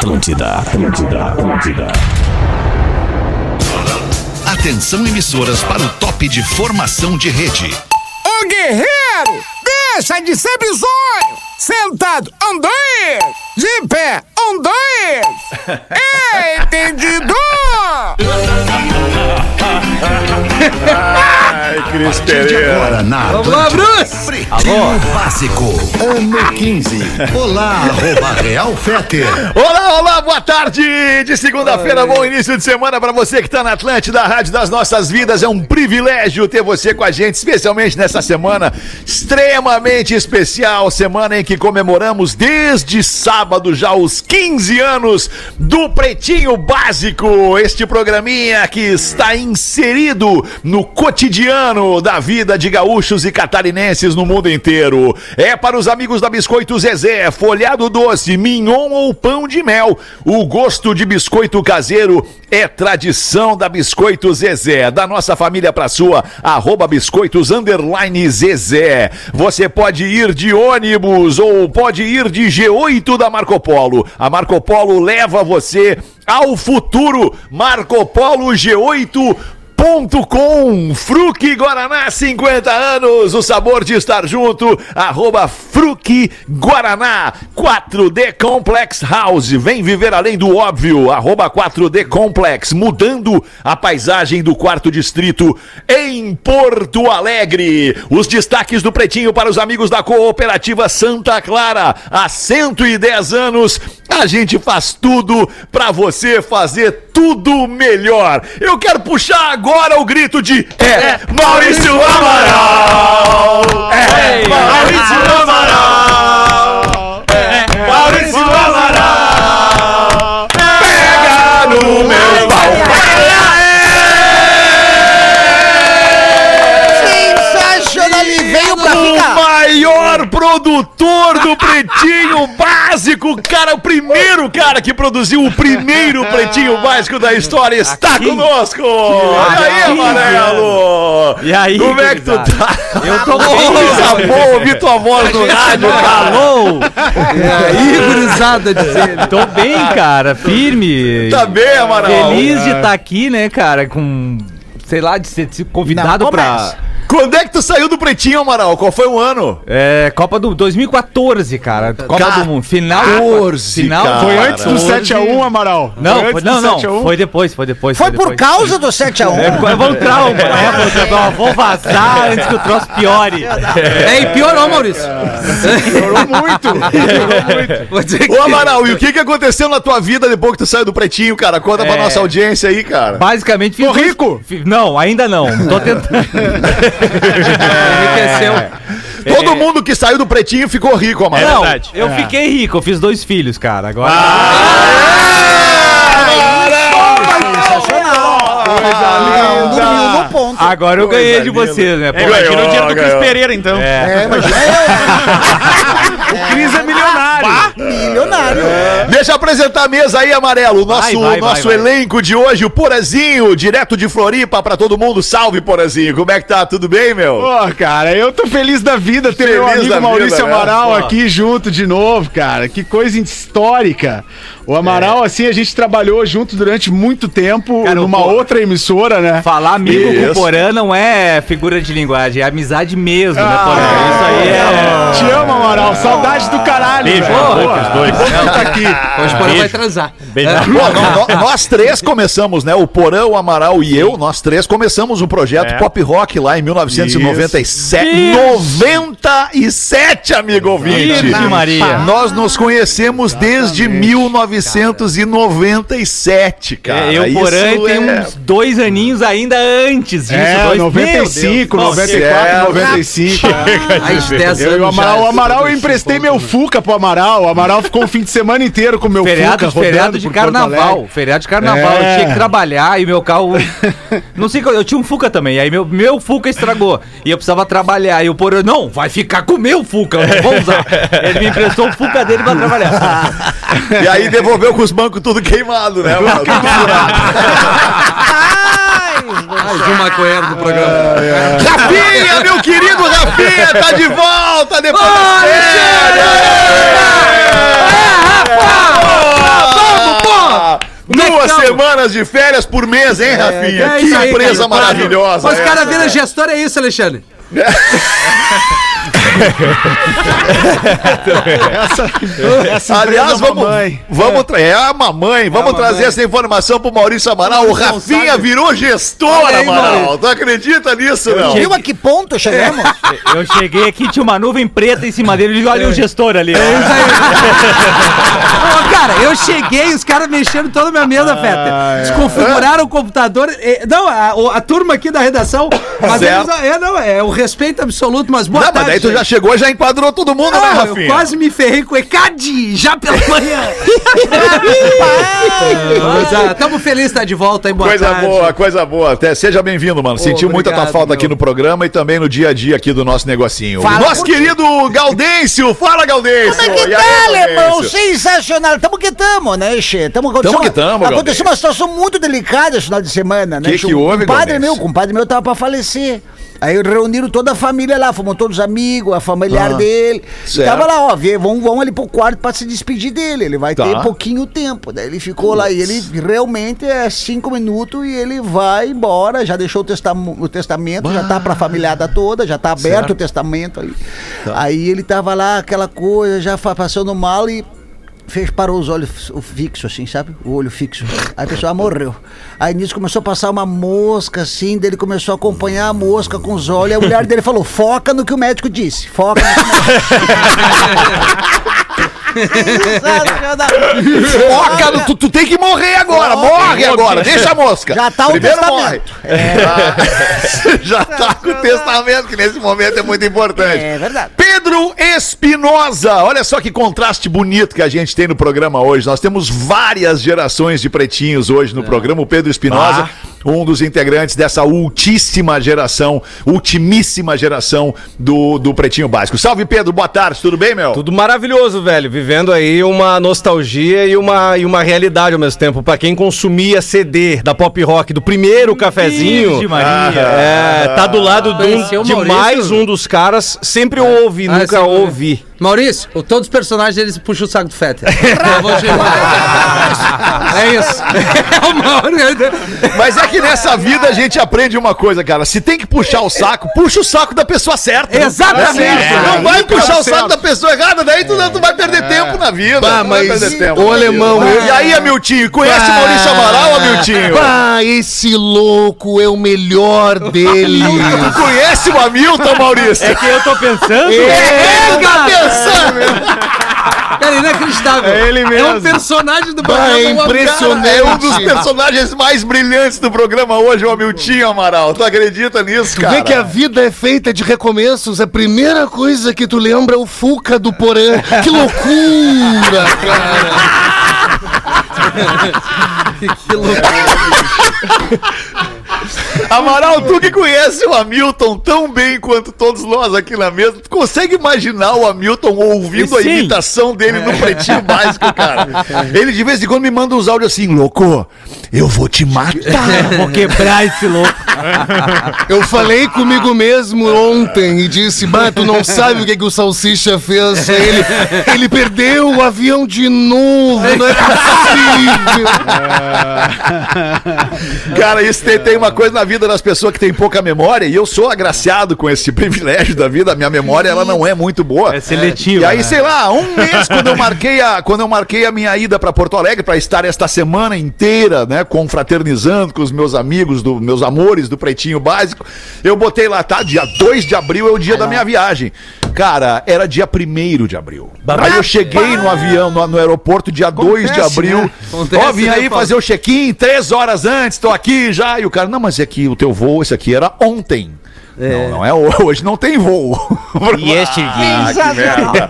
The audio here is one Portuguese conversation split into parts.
Atlântida, Atlântida, Atlântida. Atenção emissoras para o top de formação de rede. Ô guerreiro, deixa de ser bizonho! Sentado, dois! De pé, um, dois! Entendido? Ai, Cris Pereira. Agora na Vamos lá, Bruce! Pretinho Básico, ano 15. Olá, arroba Real Fete. Olá, olá, boa tarde de segunda-feira, bom início de semana pra você que tá na Atlântida, a Rádio das Nossas Vidas. É um privilégio ter você com a gente, especialmente nessa semana extremamente especial, semana em que comemoramos desde sábado já os 15 anos do Pretinho Básico, este programinha que está inserido no cotidiano da vida de gaúchos e catarinenses no mundo inteiro. É para os amigos da Biscoito Zezé, folhado doce, mignon ou pão de mel. O gosto de biscoito caseiro é tradição da Biscoito Zezé, da nossa família para sua, arroba biscoitos underline Zezé. Você pode ir de ônibus ou pode ir de G8 da Marco Polo. A Marco Polo leva você ao futuro. Marco Polo G8 Com Fruque Guaraná, 50 anos, o sabor de estar junto, arroba Fruque Guaraná, 4D Complex House, vem viver além do óbvio, arroba 4D Complex, mudando a paisagem do quarto distrito em Porto Alegre. Os destaques do Pretinho para os amigos da Cooperativa Santa Clara, há 110 anos, a gente faz tudo para você fazer tudo melhor. Eu quero puxar agora o grito de é, Maurício Amaral! É, Maurício Amaral! É, Maurício Amaral! Pega no meu pau! Sensacional! Ele veio pra O ficar! Maior produtor do Pretinho Básico, cara, o primeiro cara que produziu o primeiro Pretinho Básico da história está Aqui. conosco! E aí, Aqui, Amarelo? E aí, Como é que tu tá? Eu tô Coisa bem. boa ouvir tua voz no rádio, cara. Alô? E aí, gurizada, dizendo. Tô bem, cara, firme. Tá bem, Amaral? Feliz de estar aqui, né, cara, com... Sei lá, de ser convidado Não pra... começa. Quando é que tu saiu do Pretinho, Amaral? Qual foi o ano? É, Copa do 2014, cara. Copa do Mundo. Final. 14, final. cara. Foi antes do 14. 7x1, Amaral. Não, Foi foi, não, do não. 7x1. Foi depois, foi depois. Foi por depois. causa do 7x1. É, foi um trauma, é, foi um. Vou vazar antes que o troço piore. É, e piorou, Maurício. Piorou muito. Piorou muito. Vou dizer que Ô, Amaral, e o que que aconteceu na tua vida depois que tu saiu do Pretinho, cara? Conta pra É. nossa audiência aí, cara. basicamente fiz Tô dois- rico? Não, ainda não. Tô tentando. Enriqueceu. Todo mundo que saiu do Pretinho ficou rico, Amaral. Não, eu fiquei rico, eu fiz dois filhos, cara. Agora. Sensacional! Coisa linda. Dormiu no ponto. Agora eu ganhei de linda. vocês, né? Pô, É, imagina o dinheiro do Cris Pereira, então. É. É. O Cris é milionário. Milionário. Deixa eu apresentar a mesa aí, Amarelo. O nosso, Vai, vai, nosso vai, vai. elenco de hoje, o Porazinho, direto de Floripa pra todo mundo. Salve, Porazinho. Como é que tá? Tudo bem, meu? Pô, cara, eu tô feliz da vida ter meu Feliz da amigo Maurício vida, né? Amaral aqui junto de novo, cara. Que coisa histórica. O Amaral, assim, a gente trabalhou junto durante muito tempo Cara, numa Pô- outra emissora, né? Falar amigo com Isso. o Porã não é figura de linguagem, é amizade mesmo, né, Porã? Ah, Isso aí é. Te amo, Amaral. Saudade do caralho. Beijo boca, os dois. tá aqui. Hoje o Porã vai transar. Pô, nó- nó- nós três começamos, né? O Porão, o Amaral e eu, nós três começamos o projeto Pop Rock lá em 1997. Isso. 97, amigo ouvinte. Maria. Nós nos conhecemos desde 1997, cara. É, eu, Porã, Isso tem é- uns dois aninhos ainda antes disso. É, dois, 95, Meu Deus. 94, Nossa, 95. Mais 10 Eu e Amaral, o Amaral eu emprestei meu Fuca pro Amaral. O Amaral ficou o fim de semana inteiro com o meu Feriado, Fuca feriado de carnaval. Feriado de carnaval. É. Eu tinha que trabalhar e meu carro. não sei qual. Eu tinha um Fuca também. Aí meu, meu Fuca estragou. E eu precisava trabalhar. E o Porã, não, vai ficar com o meu Fuca. Eu não vou usar. Ele me emprestou o Fuca dele pra trabalhar. E aí devolveu com os bancos tudo queimado, né? mano? Mais um maconheiro do programa. Rafinha, meu querido Rafinha, tá de volta depois das férias! tamo. semanas de férias por mês, hein, Rafinha? É que isso aí, empresa cara. maravilhosa. Mas o cara vira né? gestor, é isso, Alexandre. Essa, essa Aliás, empresa vamos, mamãe. vamos tra- é a mamãe, vamos trazer essa informação pro Maurício Amaral. O Rafinha virou gestor, aí, Amaral. Maurício. Tu acredita nisso, não? Viu a que ponto chegamos? Eu cheguei aqui, tinha uma nuvem preta em cima dele e olha o gestor ali. ó. Ô, cara, eu cheguei, os caras mexendo toda a minha mesa, Feta. Desconfiguraram o computador. eh, Não, a, a turma aqui da redação. Mas eles, é, não, é o respeito absoluto, mas boa Não, mas tarde. daí tu já chegou, já enquadrou todo mundo, né, Ah, eu Rafinha? quase me ferrei com o ECAD já pela manhã. Mas, ah, tamo felizes de estar de volta aí, boa Coisa tarde. boa, coisa boa. Até, seja bem-vindo, mano. Sentiu muita tua obrigado, falta meu. aqui no programa e também no dia a dia aqui do nosso negocinho. Fala, Nosso querido Gaudêncio, fala, Gaudêncio. Como é que E tá, alemão? Sensacional. Tamo que tamo, né, Che? Tamo, Tamo que tamo, Aconteceu uma situação muito delicada esse final de semana, né? Que que houve, Um padre meu, com um padre meu tava pra falecer. Aí reuniram toda a família lá, fomos todos amigos, a familiar dele. E Ah, certo. tava lá, ó, vê, vão, vão ali pro quarto pra se despedir dele. Ele vai Tá. ter pouquinho tempo. Daí ele ficou lá e ele realmente é cinco minutos e ele vai embora. Já deixou o, testam o testamento, já tá pra familiada toda, já tá aberto o testamento ali. Tá. Aí ele tava lá, aquela coisa, já passando mal e fez, parou os olhos o fixo, assim, sabe? O olho fixo. Aí a pessoa morreu. Aí nisso começou a passar uma mosca, assim, daí ele começou a acompanhar a mosca com os olhos. Aí a mulher dele falou: foca no que o médico disse. Foca no que o médico Foca, no- tu, tu tem que morrer agora, morre agora, deixa a mosca. Já tá o Primeiro testamento. morre. Já tá com o testamento, que nesse momento é muito importante. É verdade. Pedro Espinosa, olha só que contraste bonito que a gente tem no programa hoje. Nós temos várias gerações de pretinhos hoje no programa. O Pedro Espinosa, um dos integrantes dessa ultíssima geração, ultimíssima geração do, do Pretinho Básico. Salve, Pedro, boa tarde, tudo bem, meu? Tudo maravilhoso, velho. Vivendo aí uma nostalgia e uma, e uma realidade ao mesmo tempo. Pra quem consumia CD da pop rock, do primeiro cafezinho. Maria. É, tá do lado de, um- de mais um dos caras. Sempre eu ouvi, Ah, nunca ouvi. Maurício, o- todos os personagens eles puxam o saco do Fetter. Eu vou chamar. é isso. É o Maurício. Mas é que nessa vida a gente aprende uma coisa, cara. Se tem que puxar o saco, puxa o saco da pessoa certa. Exatamente. É, não vai puxar o saco da pessoa errada, daí tu, tu vai perder tempo na vida. Bah, mas perder tempo o alemão, vida. eu- E aí, Amiltinho, conhece o Maurício Amaral, Amiltinho? Ah, esse louco é o melhor dele. Tu conhece o Hamilton, Maurício? É que eu tô pensando. É, cara. Pensando. Cara, inacreditável. É ele É um mesmo. personagem do Bah, é programa. impressionante. É um dos personagens mais brilhantes do programa hoje, o Hamiltinho Amaral. Tu acredita nisso, Tu cara? vê que a vida é feita de recomeços. A primeira coisa que tu lembra é o Fuca do Porã. Que loucura, cara. Que loucura. Amaral, tu que conhece o Hamilton tão bem quanto todos nós aqui na mesa, tu consegue imaginar o Hamilton ouvindo a imitação dele no pretinho básico, cara? Ele de vez em quando me manda uns áudios assim, louco, eu vou te matar. Vou quebrar esse louco. Eu falei comigo mesmo ontem e disse: Bah, tu não sabe o que, que o Salsicha fez. Ele, ele perdeu o avião de novo. Não é possível. Cara, isso tem, tem uma coisa na vida das pessoas que tem pouca memória e eu sou agraciado com esse privilégio da vida. A minha memória, ela não é muito boa. É seletiva, E aí, né? sei lá, um mês quando eu marquei a, quando eu marquei a minha ida para Porto Alegre para estar esta semana inteira, né, confraternizando com os meus amigos, do, meus amores do Pretinho Básico, eu botei lá, tá? Dia 2 de abril é o dia da minha viagem. Cara, era dia 1 de abril. Aí eu cheguei no avião, no, no aeroporto, dia 2 de abril. Acontece, Ó, vim né, aí Paulo? fazer o check-in três horas antes, tô aqui já. E o cara, não, mas é que o teu voo, esse aqui era ontem. Não, não é hoje, não tem voo. E este Ah.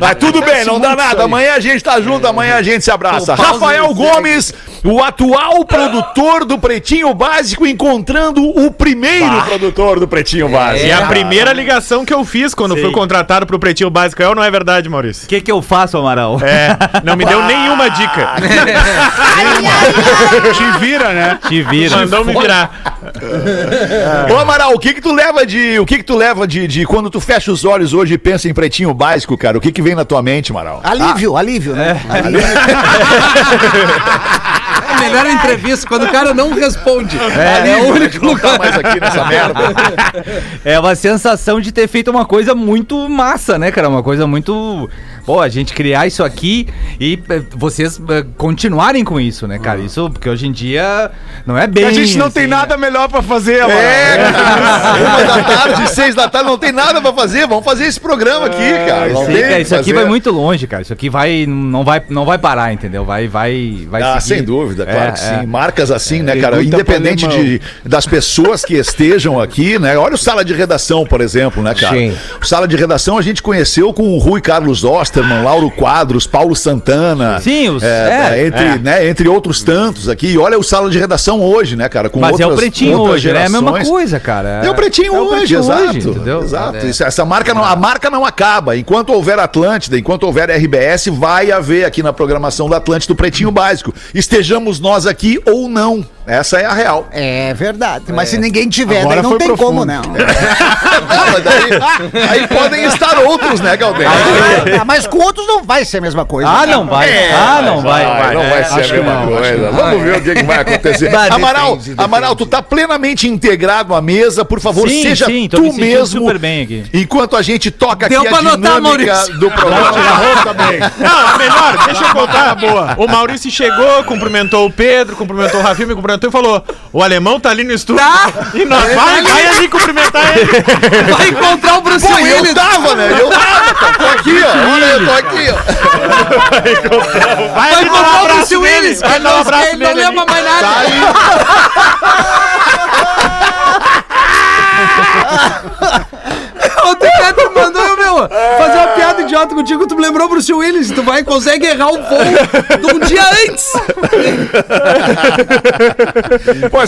Mas tudo bem, não dá nada. Amanhã a gente tá junto, amanhã a gente se abraça. Rafael aí, Gomes, o atual produtor do Pretinho Básico, encontrando o primeiro produtor do Pretinho Básico. E a primeira ligação que eu fiz quando Sim. fui contratado pro Pretinho Básico é ou não é verdade, Maurício? O que, que eu faço, Amaral? É, não me deu nenhuma dica. Te vira, né? Te vira. Mandou me virar. Ô Amaral, o que que tu leva de, o que que tu leva de, de quando tu fecha os olhos hoje e pensa em Pretinho Básico, cara? O que que vem na tua mente, Amaral? Alívio, alívio, né? É melhor entrevista, quando o cara não responde. É, o único não tá mais aqui nessa merda. É uma sensação de ter feito uma coisa muito massa, né, cara? Uma coisa muito. Pô, a gente criar isso aqui e eh, vocês eh, continuarem com isso, né, cara? Isso, porque hoje em dia não é bem. a gente não assim, tem né? nada melhor pra fazer, mano. É, cara. Uma da tarde, seis da tarde, não tem nada pra fazer. Vamos fazer esse programa aqui, cara. Não Sim, tem cara, o isso aqui fazer. vai muito longe, cara. Isso aqui vai não vai não vai parar, entendeu? Vai vai vai Ah, seguir. sem dúvida, claro É, que é. sim. Marcas assim, né, Tem cara? Independente de, das pessoas que estejam aqui, né? Olha o Sala de Redação, por exemplo, né, cara? Sim. O Sala de Redação a gente conheceu com o Rui Carlos Osterman, Lauro Quadros, Paulo Santana. Sim, os- é, é, entre, é. Né, entre outros tantos aqui. E olha o Sala de Redação hoje, né, cara? Com Mas é o outras- pretinho outras hoje, né? É a mesma coisa, cara. É o pretinho É o hoje, pretinho exato. hoje, entendeu? Exato. É. Isso- essa marca não, a marca não acaba. Enquanto houver Atlântida, enquanto houver RBS, vai haver aqui na programação da Atlântida o Pretinho Básico. Estejamos nós aqui ou não. Essa é a real. É verdade. Mas se ninguém tiver, Agora daí não tem profundo. como, não. Não, mas daí, aí podem estar outros, né, Galdeiro? Ah, mas com outros não vai ser a mesma coisa. Ah, não vai. É, ah, não vai. não vai ser a mesma não, coisa. Vamos ver o que, que vai acontecer. Vai, Amaral, depende, Amaral, tu tá plenamente integrado à mesa. Por favor, Sim, seja sim, tu me mesmo. super bem aqui. Enquanto a gente toca Deu aqui a notar, dinâmica Maurício. do programa. Não, a melhor, deixa eu contar. boa. O Maurício chegou, cumprimentou o Pedro, cumprimentou o Rafinha, me cumprimentou e falou: O alemão tá ali no estúdio. Tá. E nós vai, vai ali cumprimentar ele. Vai encontrar o Bruce Pô, e eu Willis. tava, né? Eu tava, tô aqui, ó. Olha, eu tô aqui, ó. Vai Vai encontrar o Bruce nele. Willis. Vai dar um abraço Ele não nele. lembra mais nada. Ontem o cara me mandou, meu, fazer uma idiota contigo, tu me lembrou o Bruce Willis, tu vai, consegue errar o voo de um dia antes.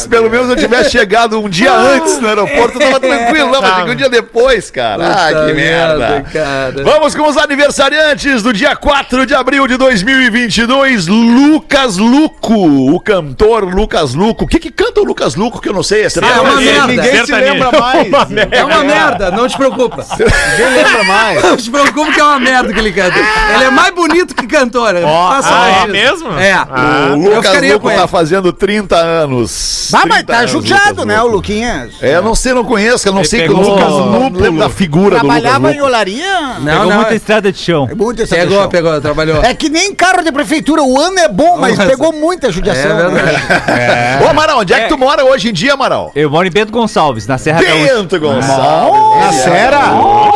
Se pelo menos eu tivesse chegado um dia antes no aeroporto, eu tava tranquilo. Não, mas cheguei um dia depois, cara. Ah, que merda. cara. Vamos com os aniversariantes do dia 4 de abril de 2022. Lucas Luco, o cantor Lucas Luco. O que que canta o Lucas Luco que eu não sei? Essa é uma merda. Ninguém se lembra mais. É uma merda, não te preocupa. Ninguém lembra mais. Não te preocupa que é uma merda que ele canta. Ele é mais bonito que cantor. Faça ah, é isso. mesmo? É. O eu Lucas ficaria Luco ele. tá fazendo 30 anos. Ah, mas 30 tá judiado, Lucas né, o. Luquinhas? É, eu não sei, não conheço, eu não sei que o pegou Lucas lembro da figura do Trabalhava Lucas em Luco. olaria? Não, Pegou não. muita estrada de chão. É muito essa Pegou, questão. pegou, trabalhou. É que nem carro de prefeitura, o ano é bom, mas Nossa. pegou muita judiação. É verdade. né? Ô, Amaral, onde é que tu mora hoje em dia, Amaral? Eu moro em Bento Gonçalves, na Serra Gaúcha. Bento Gonçalves. Na Sera?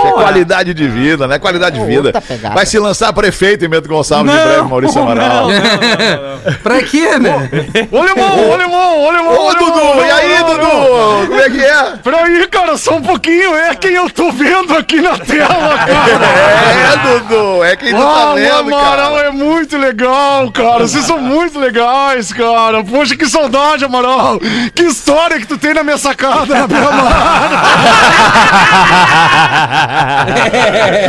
É qualidade de vida, né? Qualidade de vida. Vai se lançar prefeito em Bento Gonçalves em breve, Maurício Amaral. Pra quê, né? Ô, alemão, ô, alemão, ô, alemão. Ô, ô, Dudu, e aí, Dudu? Como é que é? Peraí, cara, só um pouquinho. É quem eu tô vendo aqui na tela, cara. É, Dudu, é quem tu tá Ah, vendo, o Amaral cara. é muito legal, cara. Vocês são muito legais, cara. Poxa, que saudade, Amaral. Que história que tu tem na minha sacada, na minha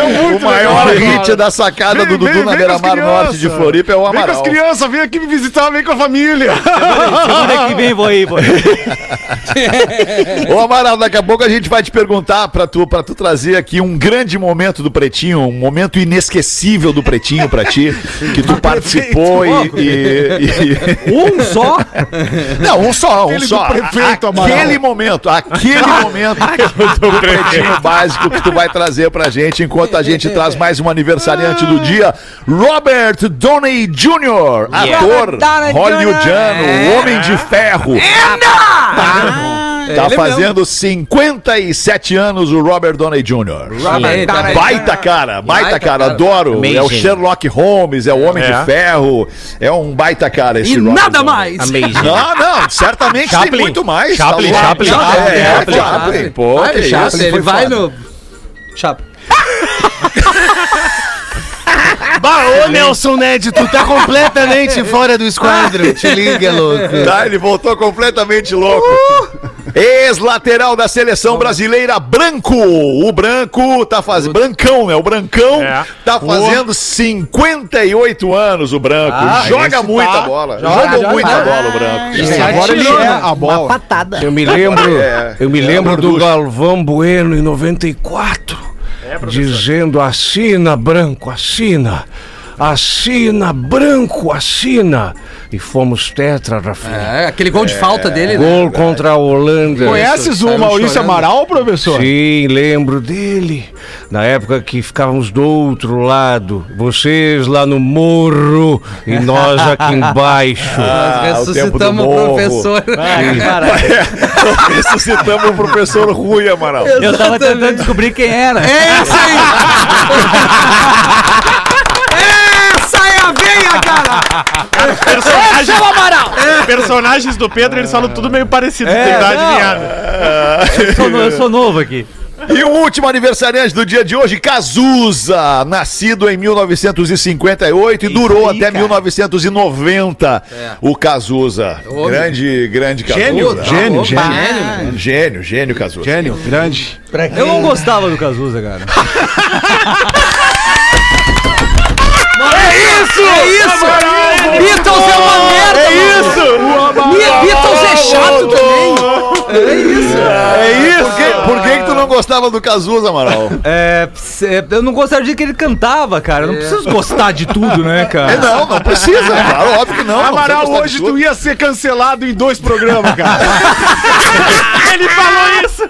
O muito maior legal, hit da sacada Vem, do Dudu vem, na vem Beira com as Mar Norte de. Floripa é o Vem com as Amaral. crianças, vem aqui me visitar, vem com a família. Semana que vem vou aí, vou aí. Ô Amaral, daqui a pouco a gente vai te perguntar pra tu, pra tu trazer aqui um grande momento do Pretinho, um momento inesquecível do Pretinho pra ti, que tu participou e, e- e- Um só? Não, um só, um Aquele só. do prefeito, Amaral. aquele momento, aquele momento do pretinho básico que tu vai trazer pra gente, enquanto a gente traz mais um aniversariante do dia, Robert Downey Jr., ator Robert Downey hollywoodiano, Jr. homem de ferro. Tá fazendo 57 anos o Robert Downey Jr. Eita, Baita cara, baita Baita cara, cara. adoro. É o Amazing. Sherlock Holmes, é o Homem É. de Ferro, é um baita cara esse E Robert nada Downey. mais. Não, não, certamente tem Chaplin. muito mais. Chaplin, tá louco. Chaplin. É, é, Chaplin. Chaplin. Pô, Vai que no isso, Chaplin, ele vai no... Chaplin. Bah, ô Nelson Ned, tu tá completamente fora do esquadro. Te liga, louco. Tá, ele voltou completamente louco. Ex-lateral da seleção brasileira, Branco. O Branco tá fazendo. Brancão, né? O Brancão É. tá fazendo 58 anos, o Branco. Joga muita bola. Jogou joga, muita joga. bola, o Branco. E agora ele é a Uma bola. patada. Eu me lembro, É, eu me é lembro do. Galvão Bueno em 94, dizendo assina, Branco, assina. assina, branco, assina. E fomos tetra, Rafinha. É, aquele gol de falta dele, né? Gol contra a Holanda. Conheces o Maurício chorando. Amaral, professor? Sim, lembro dele. Na época que ficávamos do outro lado. Vocês lá no morro e nós aqui embaixo. Nós o tempo do ressuscitamos o morro. professor. Ressuscitamos o professor Rui Amaral. Eu tava tentando descobrir quem era. É essa aí! essa é a veia, cara! Personagens, personagens do Pedro, eles falam tudo meio parecido. É, não. adivinhar. Eu sou, eu sou novo aqui. E o último aniversariante do dia de hoje, Cazuza, nascido em 1958 e durou aí, até cara. 1990. O Cazuza. Grande, grande Cazuza. Gênio, gênio, Opa, gênio. gênio. Gênio, gênio Cazuza. Gênio, grande. Eu não gostava do Cazuza, cara. É isso! É isso! Beatles é uma merda! É isso! Beatles é chato também! É isso! É isso. Por que, que tu não gostava do Cazuza, Amaral? É, é, eu não gostava do jeito que ele cantava, cara. Eu não preciso gostar de tudo, né, É, cara? não, não precisa. Claro, óbvio que não. não Amaral, gostar hoje de tu ia ser cancelado em dois programas, cara. Ele falou isso!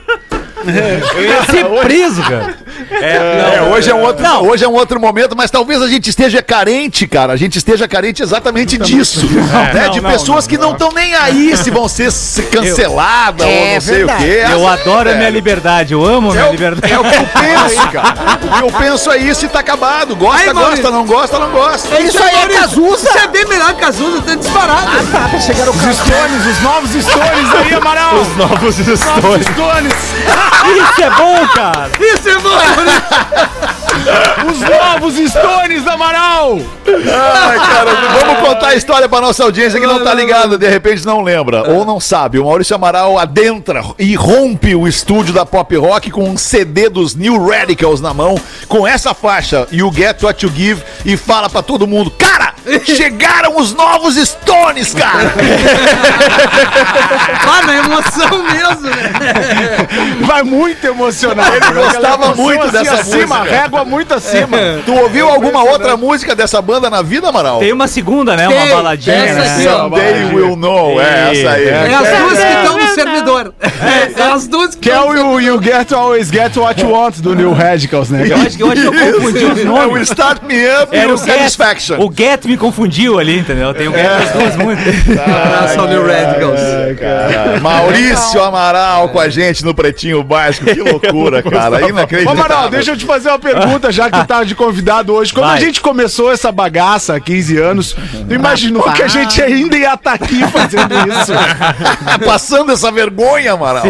Eu ia ser preso, cara. É, hoje, é um outro, hoje é um outro momento, mas talvez a gente esteja carente, cara. A gente esteja carente exatamente disso. né? de pessoas que não estão nem aí se vão ser se canceladas ou não sei o quê. Eu Essa- adoro a é, minha liberdade. Eu amo a É minha o, liberdade. é o que eu penso, cara. O que eu penso é isso e tá acabado. Gosta, Ai, gosta, Maurício. não gosta, não gosta. Isso aí é Cazuza! Isso é bem melhor que Cazuza, tá disparado! Ah, chegaram o Cazuza. Stones, os novos Stones aí, Amaral. Os Novos novos Stones. Isso é bom, cara. Isso é bom! Os novos Stones, Amaral. Ai, cara, vamos contar a história pra nossa audiência que não tá ligada, de repente não lembra, ou não sabe. O Maurício Amaral adentra e rompe o estúdio da Pop Rock com um CD dos New Radicals na mão, com essa faixa, You Get What You Give, e fala pra todo mundo, cara, chegaram os novos Stones, cara! Ah, na emoção mesmo, né? Vai muito emocionado. Ele gostava muito assim dessa acima, música. régua muito acima. Tu ouviu alguma outra música dessa banda na vida, Amaral? Tem uma segunda, né? Uma Tem, baladinha. essa né? aqui, ó. Someday We'll Know, é essa aí. É as duas que estão no servidor. É as duas que Que é estão o no you, you Get Always Get What You Want do New Radicals, né? Eu acho que eu, acho que eu confundi os É o nomes. Start Me Up e Era o o Satisfaction. Get, o Get me confundiu ali, entendeu? Tem o Get das duas músicas. São New Radicals. Cara, Maurício Amaral com a gente no Pretinho Básico. Que loucura, cara. Ô, Inacreditável. Amaral, deixa eu te fazer uma pergunta, já que tu tá de convidado hoje. Quando Vai. a gente começou essa bagaça há 15 anos, tu imaginou que a gente ainda ia estar aqui fazendo isso? Passando essa vergonha, Amaral.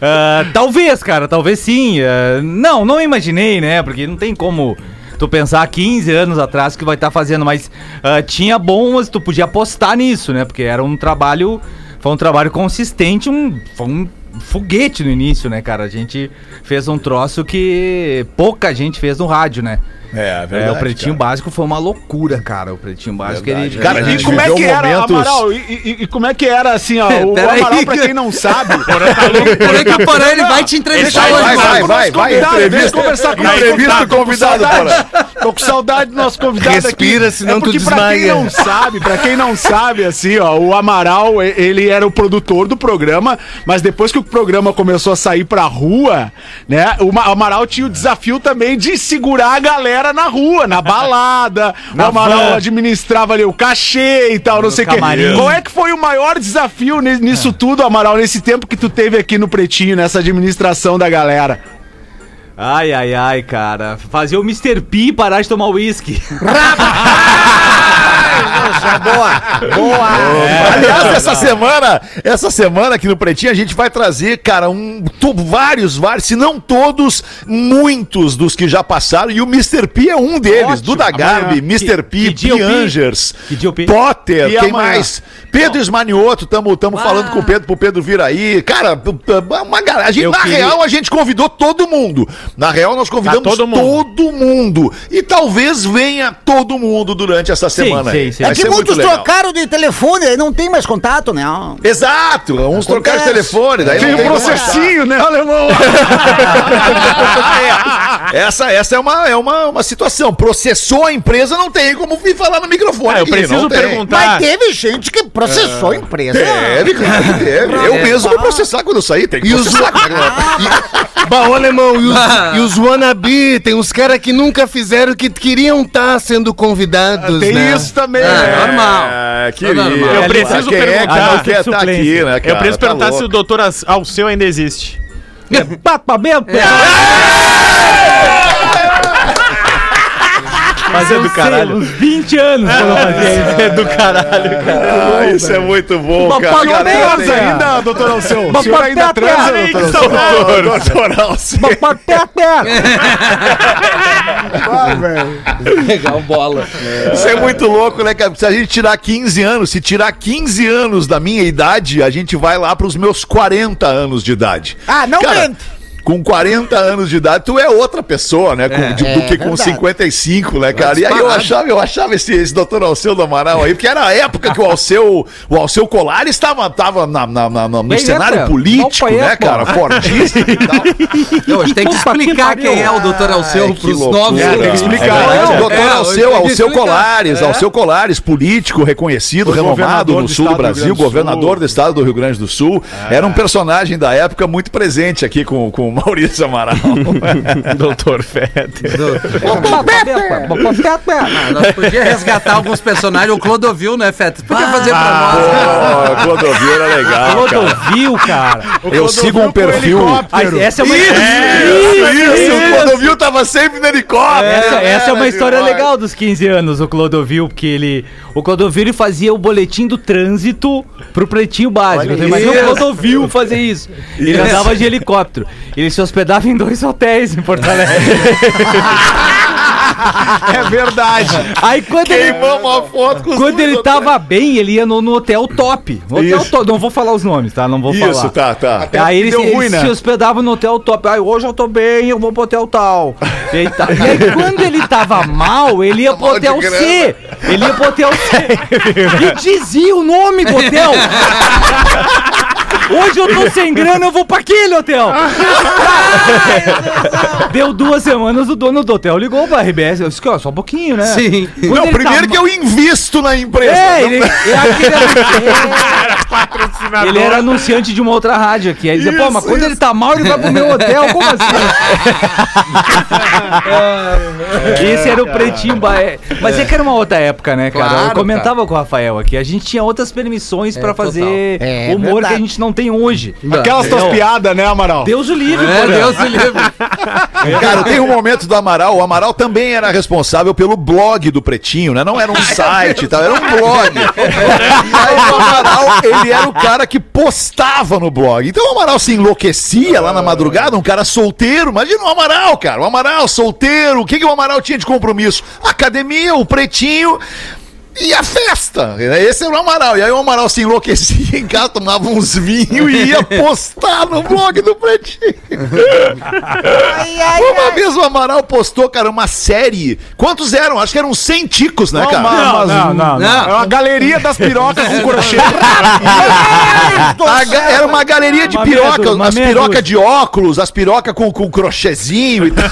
Ah, talvez, cara, talvez sim. Ah, não, não imaginei, né? Porque não tem como tu pensar 15 anos atrás que vai estar fazendo, mas ah, tinha bom, tu podia apostar nisso, né? Porque era um trabalho, foi um trabalho consistente, um, foi um foguete no início, né, cara? A gente fez um troço que pouca gente fez no rádio, né? É, É, o Pretinho Básico foi uma loucura, cara. O Pretinho Básico, Verdade, ele... cara. E como é viveu que era, momentos- Amaral? E, e- e como é que era, assim, ó, o Peraí. Amaral, pra quem não sabe... Por aí que o Porã, ele vai te entrevistar Vai, hoje. vai, vai, vai, vai. Entrevista, deixa eu conversar com o entrevista nosso o convidado, Saudade. Tô com saudade do nosso convidado Respira, aqui. senão é tu pra quem desmaia. não sabe, pra quem não sabe, assim, ó, o Amaral, ele era o produtor do programa, mas depois que o programa começou a sair pra rua, né, o Ma- Amaral tinha o desafio também de segurar a galera na rua, na balada. o Amaral administrava ali o cachê e tal, não sei o quê. Qual é que foi o maior desafio ni- nisso tudo, Amaral, nesse tempo que tu teve aqui no Pretinho, nessa administração da galera? Ai, ai, ai, cara. Fazer o Mr. P parar de tomar uísque. Aliás, essa semana, essa semana aqui no Pretinho, a gente vai trazer, cara, um, vários, vários, se não todos, muitos dos que já passaram. E o Mr. P é um deles. Duda Garbi, Mr. P, que é P? Que dia é? Potter, E quem amanhã? mais? Pedro Esmanioto, tamo, tamo falando com o Pedro, pro Pedro vir aí. Cara, uma galera. na queria- real, a gente convidou todo mundo. Na real, nós convidamos todo mundo. todo mundo. E talvez venha todo mundo durante essa Sim, semana. sim, aí. Sim, sim. É que muitos trocaram de telefone, aí não tem mais contato, né? Exato, uns trocaram de telefone, daí Tem como processinho, né, alemão? É, essa, essa é, uma, é uma, uma situação. Processou a empresa, não tem como vir falar no microfone. Ah, eu aqui, preciso perguntar. Mas teve gente que processou a empresa. Teve, claro que teve. Eu mesmo vou processar quando eu sair. Tem que E os- processar. alemão, e os, e os wannabe, tem uns caras que nunca fizeram que queriam estar sendo convidados, Tem né? isso também. É, né? normal. É, que normal. lindo. Eu preciso Quem é que perguntar. quer estar aqui, né, cara? Eu preciso Tá perguntar se o louco. doutor Alceu ainda existe. Papa mesmo? Mas é do caralho. Uns 20 anos quando eu fazia isso. É do caralho, cara. Ah, isso é muito bom, Uma cara. Transa ainda, doutor Alceu? O senhor ainda transa, doutor que Alceu? Doutor Alceu. Legal, bola. Isso é muito louco, né, cara? Se a gente tirar 15 anos, se tirar 15 anos da minha idade, a gente vai lá pros meus 40 anos de idade. Ah, não Cara, mente. Com 40 anos de idade, tu é outra pessoa, né? Com- de- do que com verdade. 55, né, cara? E aí eu achava, eu achava esse, esse doutor Alceu do Amaral aí, porque era a época que o Alceu, o Alceu Colar estava, tava na, na- na- no Bem, cenário né, político, né, é, cara? Fortíssimo e tal. Não, a gente tem que explicar quem é o Dr. Alceu Ai, que pros loucura. novos. É, tem que explicar, É, né? doutor É, Alceu, Alceu. Colares, É. Alceu Colares, político reconhecido, renomado no sul do Brasil, Grande do governador Sul. do estado do Rio Grande do Sul. Era um personagem da época muito presente aqui com, com o Maurício Amaral. Doutor Fete. Ah, nós podíamos resgatar alguns personagens. O Clodovil, né, Feta? Podia fazer pra nós. Pô, Clodovil era legal, cara. Clodovil, cara. Eu sigo um perfil. Ah, essa é uma Isso, isso, o Clodovil tava sempre no helicóptero. Essa, essa é uma Era história demais. legal dos 15 anos, o Clodovil, porque ele. O Clodovil ele fazia o boletim do trânsito pro pretinho básico. Imagina o Clodovil fazer isso. Ele andava de helicóptero. Ele se hospedava em dois hotéis em Porto Alegre. É verdade. Aí quando ele, Queimamos uma foto com quando ele hotéis. tava bem, ele ia no, no hotel top. No hotel Isso. top. Não vou falar os nomes, tá? Não vou falar. Isso, tá, tá. Aí ele, se- ruim, ele né? se hospedava no hotel top. Aí hoje eu tô bem, eu vou pro hotel tal. E aí, tá. E aí, quando ele tava mal, ele ia pro hotel. C. Ele ia pro hotel C. e dizia o nome do hotel. Hoje eu tô sem grana, eu vou pra aquele hotel. Deu duas semanas, o dono do hotel ligou pra RBS. Eu disse, ó, só um pouquinho, né? Sim. Quando Não, ele primeiro tá que eu invisto na empresa. é, ele, é anun- ele era anunciante de uma outra rádio aqui. Aí dizia, pô, mas Isso, quando ele tá mal, ele vai pro meu hotel. Como assim? Esse era o pretinho. é. Mas é que era uma outra época, né, cara? Claro, eu comentava com o Rafael aqui. A gente tinha outras permissões pra total. fazer É, humor que verdade. a gente não tem hoje. Aquelas tuas piadas, né, Amaral? Deus o livre, É, pô. Deus se livre. Cara, tem um momento do Amaral. O Amaral também era responsável pelo blog do Pretinho, né? Não era um site e tal, era um blog. E aí o Amaral, ele era o cara que postava no blog. Então o Amaral se enlouquecia lá na madrugada, um cara solteiro. Imagina o Amaral, cara. O Amaral solteiro. O que, que o Amaral tinha de compromisso? Academia, o Pretinho. E a festa, esse era o Amaral. E aí o Amaral se enlouquecia em casa, tomava uns vinhos e ia postar no blog do Pretinho. Uma vez o Amaral postou, cara, uma série. Quantos eram? Acho que eram 100 ticos, né, cara? Não, não, não, não. É uma galeria das pirocas com crochê. Era uma galeria de Uma piroca, meia dúzia, uma as pirocas de óculos, as pirocas com, com crochêzinho e tal.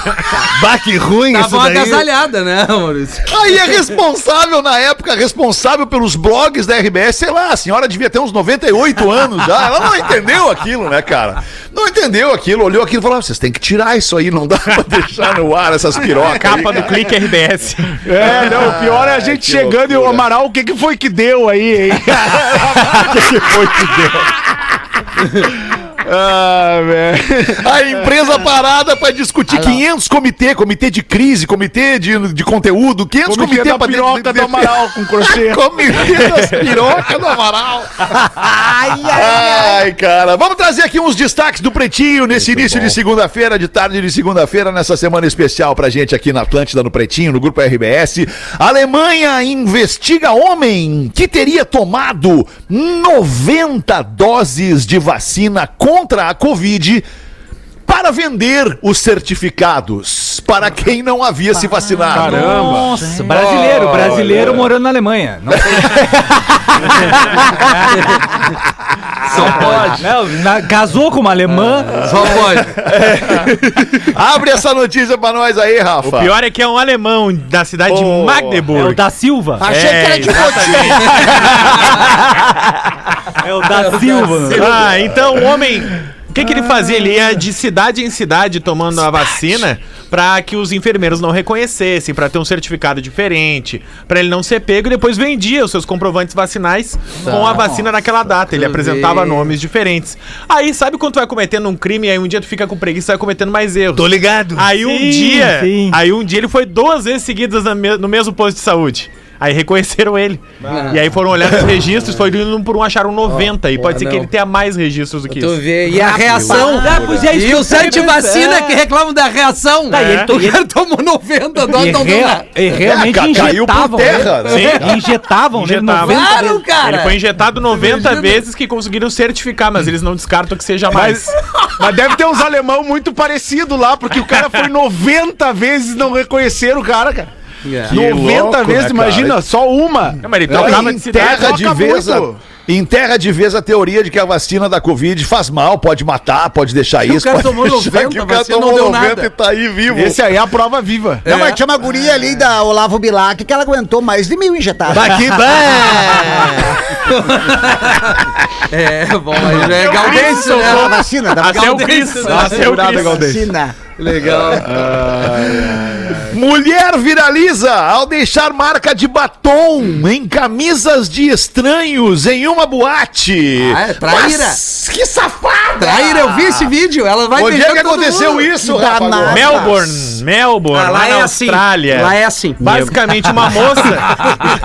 Bah, que ruim Tava isso uma daí. agasalhada, né, Maurício? Aí é responsável, na época, responsável pelos blogs da RBS, sei lá, a senhora devia ter uns 98 anos já. Ela não entendeu aquilo, né, cara? Não entendeu aquilo, olhou aquilo e falou: "Ah, vocês têm que tirar isso aí, não dá pra deixar no ar essas pirocas. aí, Capa do cara." Clique RBS. É, não, o pior é a gente que chegando e o loucura. Amaral, o que, que foi que deu aí, hein? O que, que foi que deu? Ah, velho. A empresa parada pra discutir 500 comitê, comitê de crise, comitê de, de conteúdo, 500 Comitê comitê da pra piroca do Amaral com crochê. Comitê das pirocas do Amaral. Ai, cara. Vamos trazer aqui uns destaques do Pretinho nesse início de segunda-feira, de tarde de segunda-feira, nessa semana especial pra gente aqui na Atlântida, no Pretinho, no Grupo RBS. Alemanha investiga homem que teria tomado 90 doses de vacina contra a Covid para vender os certificados. para quem não havia se vacinado. Caramba. Nossa, brasileiro, brasileiro morando na Alemanha. Não sei. Só pode. Não, na- casou com uma alemã. Só pode. Abre essa notícia pra nós aí, Rafa. O pior é que é um alemão da cidade de Oh, É o Magdeburg. da Silva. Achei que era de exatamente. É o da Silva. Ah, então o homem. O que, que ele fazia? Ele ia de cidade em cidade tomando a vacina pra que os enfermeiros não reconhecessem, pra ter um certificado diferente, pra ele não ser pego e depois vendia os seus comprovantes vacinais com a vacina naquela data. Ele apresentava vê. nomes diferentes. Aí, sabe quando tu vai cometendo um crime e aí um dia tu fica com preguiça e vai cometendo mais erros? Tô ligado. Aí um Sim, dia, sim. aí um dia ele foi duas vezes seguidas no mesmo posto de saúde. Aí reconheceram ele. E aí foram olhar os registros, foi indo por um, acharam 90. e pode ser que não. ele tenha mais registros do que Tu isso. vê. E a reação. Ah, é, e que os antivacina ver. que reclamam da reação. Tá, e ele- O cara tomou 90 doses, E, não deu nada. e realmente É, ca- caiu por injetavam. terra, né? né? Injetavam, né? Injetavam. 90 Claro, vezes. cara. Ele foi injetado 90 vezes que conseguiram certificar, mas eles não descartam que seja mais. Mas, mas deve ter uns alemão muito parecido lá, porque o cara foi 90 vezes e não reconheceram o cara, cara. É. 90 louco, vezes, né, imagina, cara? só uma. Não, mas ele Não, trocava de enterra de vez enterra de vez a teoria de que a vacina da Covid faz mal, pode matar, pode deixar o isso. cara pode tomou deixar 90, que o cara vacina tomou não deu 90 nada. e tá aí vivo. Esse aí é a prova viva. Não, mas tinha uma guria ali da Olavo Bilac que ela aguentou mais de mil injetados. Aqui, É, bom, mas é Galdense, né? Da vacina, da Até o Gaudense, Cristo. Né? Até o Cristo. vacina. Legal. Mulher viraliza ao deixar marca de batom em camisas de estranhos em uma boate. Ah, é traíra. Mas, que safada! Traíra, eu vi esse vídeo. Ela vai Onde é que aconteceu mundo. isso, Danada. Melbourne, Melbourne, Ah, lá, lá na é assim. Austrália. Lá é assim. Basicamente, uma moça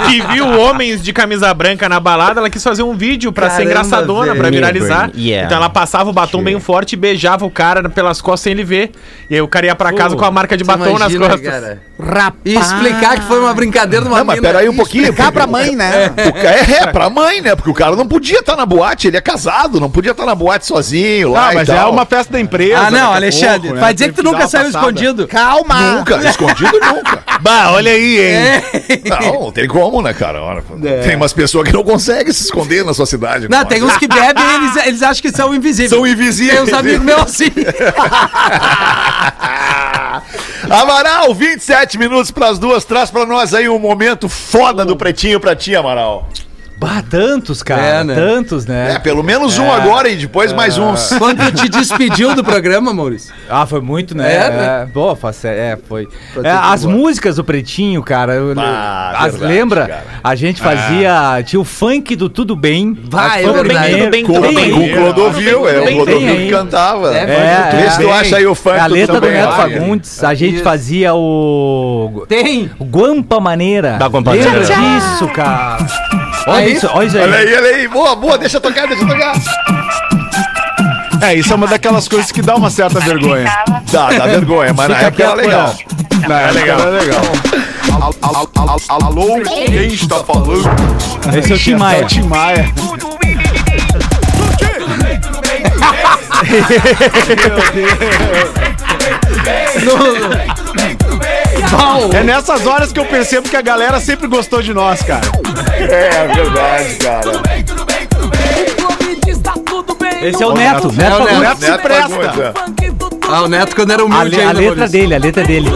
que viu homens de camisa branca na balada, ela quis fazer um vídeo pra ser Caramba, engraçadona, velho. pra viralizar. Yeah. Então ela passava o batom bem forte e beijava o cara pelas costas sem ele ver. E aí o cara ia pra casa com a marca de batom nas imagina, costas. cara. E explicar que foi uma brincadeira de uma Não, mas mina. peraí um pouquinho. Explicar pra mãe, né? O ca- é, é, pra mãe, né? Porque o cara não podia estar na boate, ele é casado, não podia estar na boate sozinho lá Ah, e mas é uma festa da empresa. Ah, não, Alexandre. pouco, né? Vai dizer que tu nunca saiu passada. escondido. Calma. Nunca, escondido nunca. Bah, olha aí, hein? Não, não tem como, né, cara? Olha, Tem umas pessoas que não conseguem se esconder na sua cidade. Não, né? tem uns que bebem e eles, eles acham que são invisíveis. São invisíveis. Tem uns amigos meus assim. Amaral, 27 minutos pras duas. Traz pra nós aí um momento foda do Pretinho pra ti, Amaral. Bah, tantos, cara. É, né? Tantos, né? É, pelo menos um agora e depois mais uns. Quando te despediu do programa, Maurício? Ah, foi muito, né? É, né? Boa, faz- é, foi. É, as boa. músicas do Pretinho, cara. eu- Ah, as, verdade, lembra? cara. A gente fazia. Tinha o funk do Tudo Bem. Vai, é. Tudo bem, Com, tudo bem. aí. com o Clodovil, é o Clodovil que cantava. É, É, Vê se tu é. acha aí o funk É a letra do Bem. Neto. Fagundes. A gente fazia o. Tem. O Guampa Maneira. Da Guampa Lembra Maneira. disso, cara? Olha Aí? isso, olha isso aí. Olha aí, olha aí. Boa, boa, deixa eu tocar, deixa eu tocar. É, isso é uma daquelas coisas que dá uma certa vergonha. Dá, dá vergonha, mas na época era legal. Não, é legal. É legal. Alô, quem está falando? Esse é o Tim Maia. Tim Maia. É nessas horas que eu percebo que a galera sempre gostou de nós, cara. É verdade, cara. Esse é o Neto. Neto É o Fagundes. Neto. se presta. Fagundes, Ah, o Neto quando era A, humilde a ainda, letra dele, a letra dele.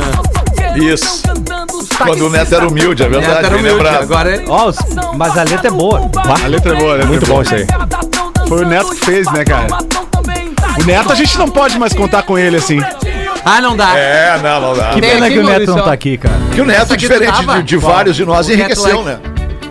é. Isso. Quando o Neto era humilde, é O Neto verdade, era humilde. lembrado. Agora é... Ó, mas a letra é boa. A letra é boa, né? Muito bom isso aí. Foi o Neto que fez, né, cara? O Neto a gente não pode mais contar com ele assim. Ah, não dá. É, não, não dá. Que pena aqui, que o Neto Maurício, não tá aqui, cara. Que o Neto, Essa aqui diferente tava? de, de vários de nós, enriqueceu, né?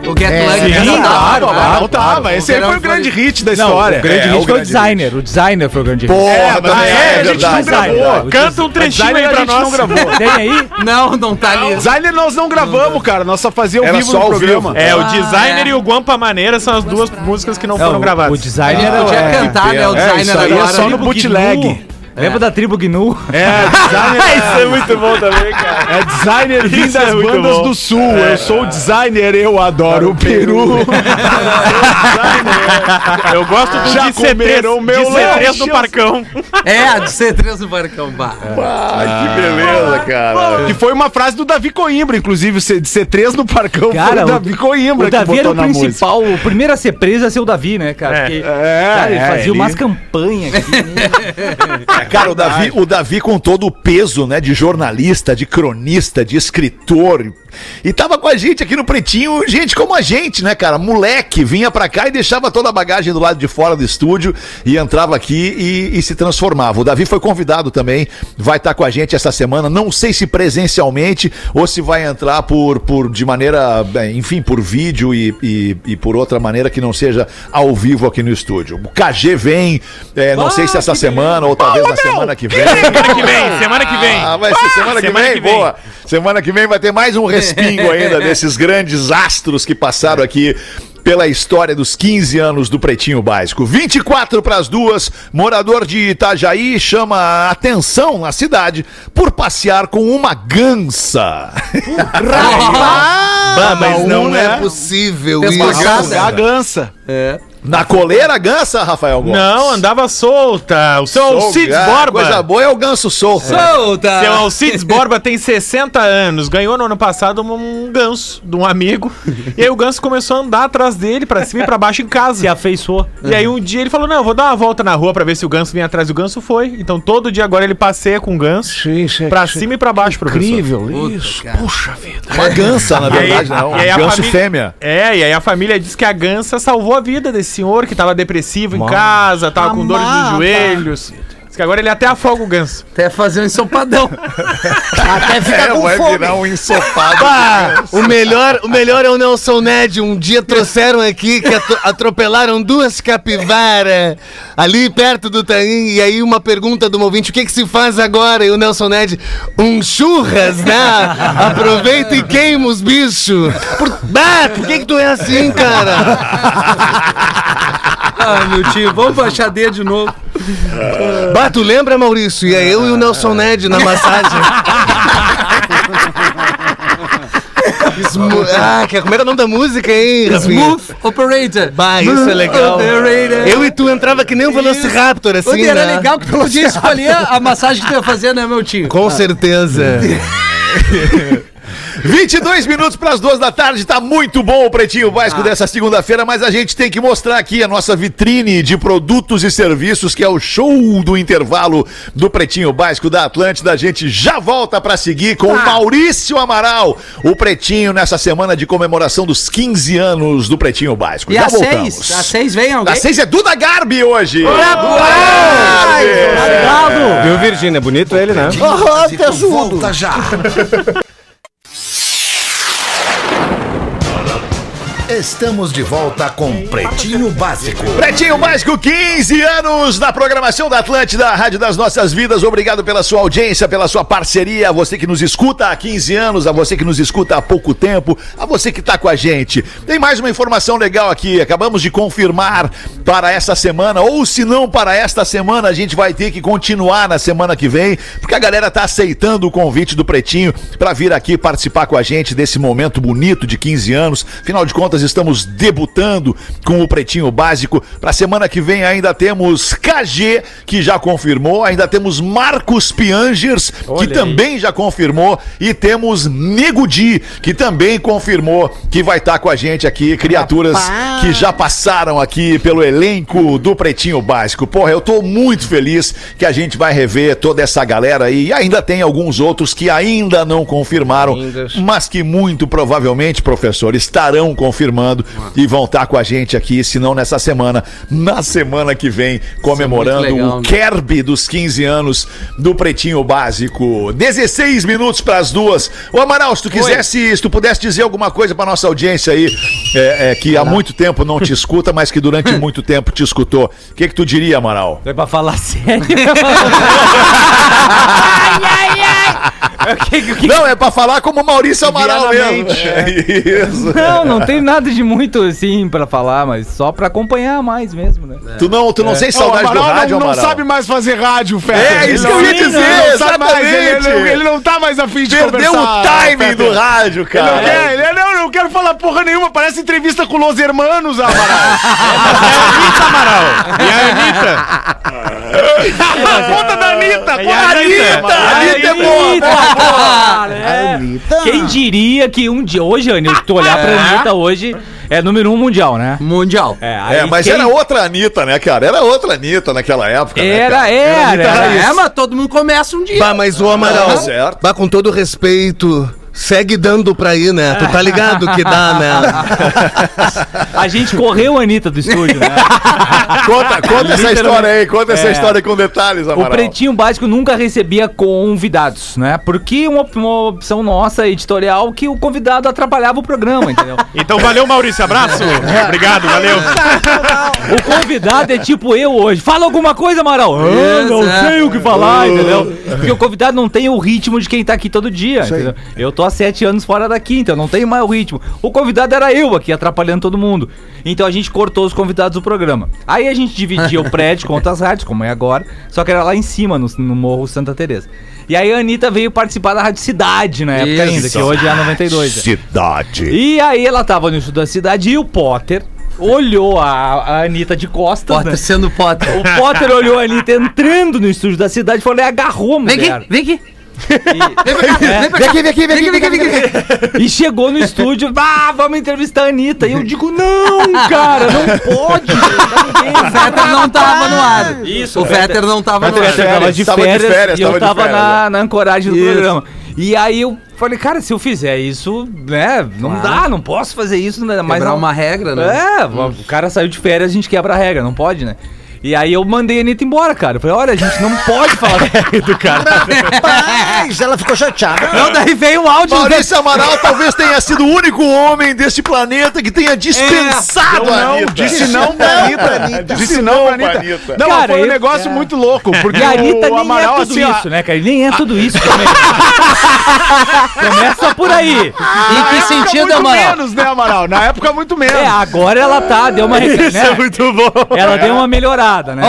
O Get Lucky sim, tá. claro, Ah, claro. Não tava. Esse aí foi o grande hit da história. o grande É, hit o foi o designer. O designer foi o grande hit. Porra, É, mas é, é, a gente não gravou. Canta um trechinho aí pra a gente nós. não gravou. Tem aí? Não, não tá ali. Designer nós não gravamos, cara. Nós só fazíamos Era vivo só no ao programa. vivo. É, o Ah, designer é. e o Guampa Maneira são as duas músicas que não Não, foram gravadas. O designer Podia é, cantar, né? O É, designer isso aí é agora. só no bootleg. Gnu. Lembra da tribo Gnu? É, designer. Isso é muito bom também, cara. É designer vindo Isso é das muito bandas bom. do sul. Eu sou designer, eu adoro o Peru. Eu gosto do Já de C3, comeram meu de C3 lanche? no Parcão. É, a de C3 no Barcão. Bah. Ah, que beleza, cara. Que foi uma frase do Davi Coimbra, inclusive, C- de C3 no Parcão foi Cara, o Davi Coimbra o Davi que era botou o na música. principal, o primeiro a ser preso ia ser o Davi, né, cara? É. Porque, É, cara, ele é, fazia ele- umas campanhas aqui. É, Cara, o Davi, o Davi com todo o peso, né, de jornalista, de cronista, de escritor. E tava com a gente aqui no Pretinho, gente como a gente, né, cara? Moleque, vinha pra cá e deixava toda a bagagem do lado de fora do estúdio e entrava aqui e, e se transformava. O Davi foi convidado também, vai estar com a gente essa semana. Não sei se presencialmente ou se vai entrar por, por de maneira, enfim, por vídeo e, e, e por outra maneira que não seja ao vivo aqui no estúdio. O KG vem, é, não sei se essa semana ou talvez na semana que vem. Semana que vem, semana que vem. Ah, vai ser semana, que, Semana vem? que vem. Boa. Semana que vem vai ter mais um respingo ainda desses grandes astros que passaram aqui pela história dos 15 anos do Pretinho Básico. 24 para as duas, morador de Itajaí chama a atenção na cidade por passear com uma gansa. Bah, mas um, não né? é possível isso. passada. A gança. Na coleira a gansa, Rafael Gomes? Não, andava solta. O seu Solta. Alcides Ah, Borba. Coisa boa é o ganso solto. Solta! Seu Alcides Borba tem 60 anos. Ganhou no ano passado um ganso de um amigo. E aí o ganso começou a andar atrás dele, pra cima e pra baixo em casa. Se afeiçoou. E aí um dia ele falou: Não, vou dar uma volta na rua pra ver se o ganso vinha atrás. O ganso foi. Então todo dia agora ele passeia com o ganso pra cima e pra baixo, professor. Incrível isso. Puxa Uma gansa, na E aí- verdade, não. e aí fêmea. É, e aí a família diz que a gansa salvou a vida desse senhor que tava depressivo em casa, tava com dores nos joelhos. Que agora ele até afoga o ganso. Até fazer um ensopadão. Até ficar com fome. um ensopado. Bah, o melhor, o melhor é o Nelson Ned. Um dia trouxeram aqui que atro- atropelaram duas capivaras ali perto do Taim. E aí uma pergunta do ouvinte, o que que se faz agora? E o Nelson Ned, um churras, né? Aproveita e queima os bichos. Por, bah, por que que tu é assim, cara? ah, meu tio, vamos pra xadê de novo. Bah, tu lembra, Maurício? Ia eu e o Nelson Ned na massagem. Smo- ah, que- como era o nome da música, hein? Smooth Operator. Bah, isso é legal. Operator. Eu e tu entrava que nem um Velociraptor, assim, Onde era né? legal que tu podia escolher a massagem que tu ia fazer, né, meu tio? Com certeza. 22 minutos para as duas da tarde, tá muito bom o Pretinho Básico dessa segunda-feira, mas a gente tem que mostrar aqui a nossa vitrine de produtos e serviços, que é o show do intervalo do Pretinho Básico da Atlântida. A gente já volta para seguir com o Maurício Amaral, o Pretinho nessa semana de comemoração dos 15 anos do Pretinho Básico. E já a voltamos. seis? A seis vem alguém? A 6 é Duda Garbi hoje. Obrigado! Viu, Virgínia? Bonito ele, né? Oh. Volta já. Estamos de volta com Pretinho Básico. Pretinho Básico, 15 anos na programação da Atlântida, Rádio das Nossas Vidas. Obrigado pela sua audiência, pela sua parceria. A você que nos escuta há 15 anos, a você que nos escuta há pouco tempo, a você que está com a gente. Tem mais uma informação legal aqui. Acabamos de confirmar para essa semana, ou se não para esta semana, a gente vai ter que continuar na semana que vem, porque a galera tá aceitando o convite do Pretinho para vir aqui participar com a gente desse momento bonito de 15 anos. Afinal de contas, estamos debutando com o Pretinho Básico. Para semana que vem ainda temos KG, que já confirmou, ainda temos Marcos Piangers, que também já confirmou, e temos Nego Di, que também confirmou que vai estar com a gente aqui, criaturas Rapaz. que já passaram aqui pelo elenco do Pretinho Básico. Porra, eu tô muito feliz que a gente vai rever toda essa galera aí, e ainda tem alguns outros que ainda não confirmaram, Ainda. mas que muito provavelmente, professor, estarão confirmando e vão estar com a gente aqui, se não nessa semana, na semana que vem, comemorando muito legal, o né? Kerb dos 15 anos do Pretinho Básico. 16 minutos para as duas. Ô Amaral, se tu quisesse, se tu pudesse dizer alguma coisa para nossa audiência aí, é, é, que há muito tempo não te escuta, mas que durante muito tempo te escutou, o que que tu diria, Amaral? É pra falar sério. Que- que- que- Não, é pra falar como Maurício Amaral mesmo. Vianamente, Isso. Não, não tem nada de muito assim pra falar, mas só pra acompanhar mais mesmo, né? Tu não, tu não sente Ô, saudade do Amaral rádio, não, não Amaral? sabe mais fazer rádio, Feta. É, isso que eu ia não- dizer, ele não sabe mais, ele, ele- ele não tá mais afim de Perdeu conversar. o timing do rádio, Ele não cara. quer, ele, não, não quero falar porra nenhuma, parece entrevista com Los Hermanos, Amaral. Anitta, Amaral. E a Anitta? Conta da Anitta, a? Anitta. Anitta é boa, boa, boa. É. Anitta. Quem diria que um dia. Hoje, Anil, se tu olhar pra Anitta hoje, é número um mundial, né? Mundial. É, É, aí mas quem- era outra Anitta, né, cara? Era outra Anitta naquela época, né, Era, cara? era, era. É, mas todo mundo começa um dia. Bah, mas o Amaral, Tá certo. bah, com todo respeito, segue dando pra ir, né? Tu tá ligado que dá, né? A gente correu a Anitta do estúdio, né? Conta, conta essa história aí, conta essa É. história com detalhes, O Amaral. Pretinho Básico nunca recebia convidados, né? Porque uma, uma opção nossa editorial que o convidado atrapalhava o programa, entendeu? Então valeu, Maurício. Abraço. Obrigado, valeu. O convidado é tipo eu hoje. Fala alguma coisa, Amaral. Ah, não é. sei o que falar, entendeu? Porque o convidado não tem o ritmo de quem tá aqui todo dia, entendeu? Eu tô sete anos fora daqui, então não tenho mais o ritmo. O convidado era eu aqui, atrapalhando todo mundo. Então a gente cortou os convidados do programa. Aí a gente dividia o prédio com outras rádios, como é agora, só que era lá em cima, no, no Morro Santa Teresa. E aí a Anitta veio participar da Rádio Cidade na época ainda, que Isso. hoje é a 92. né? Cidade. E aí ela tava no estudo da cidade e o Potter olhou a, a Anitta de costas, Potter né? sendo Potter. O Potter olhou a Anitta entrando no estúdio da cidade e falou: e agarrou a Vem mulher. aqui, vem aqui. E, Vem aqui, vem aqui, vem aqui, vem aqui, vem aqui. e chegou no estúdio, ah, vamos entrevistar a Anitta. E eu digo: não, cara, não pode. O Fetter não tava no ar. Isso, O Fetter não tava O no ar. Fetter tava de Tava de férias, e eu tava tava férias, na, na ancoragem do Isso. programa. E aí eu falei, cara, se eu fizer isso, né, não dá, não posso fazer isso, né, mas Quebrar não- uma regra, né? É, o cara saiu de férias, a gente quebra a regra, não pode, né? E aí eu mandei a Anitta embora, cara. Eu falei, olha, a gente não pode falar do cara. Rapaz, ela ficou chateada. Não, daí veio um áudio. Maurício Amaral talvez tenha sido o único homem deste planeta que tenha dispensado a Não, Anitta. disse não pra Anitta. Disse não pra Anitta. Não, Cara, foi um eu- negócio muito louco, porque E a Anitta o nem Amaral, é tudo assim, isso, né, cara? Ele nem é tudo isso também. Começa por aí. Em que sentido, muito Amaral? menos, né, Amaral? Na época, muito menos. É, agora ela tá, deu uma... Isso é muito bom. Ela deu uma melhorada, né?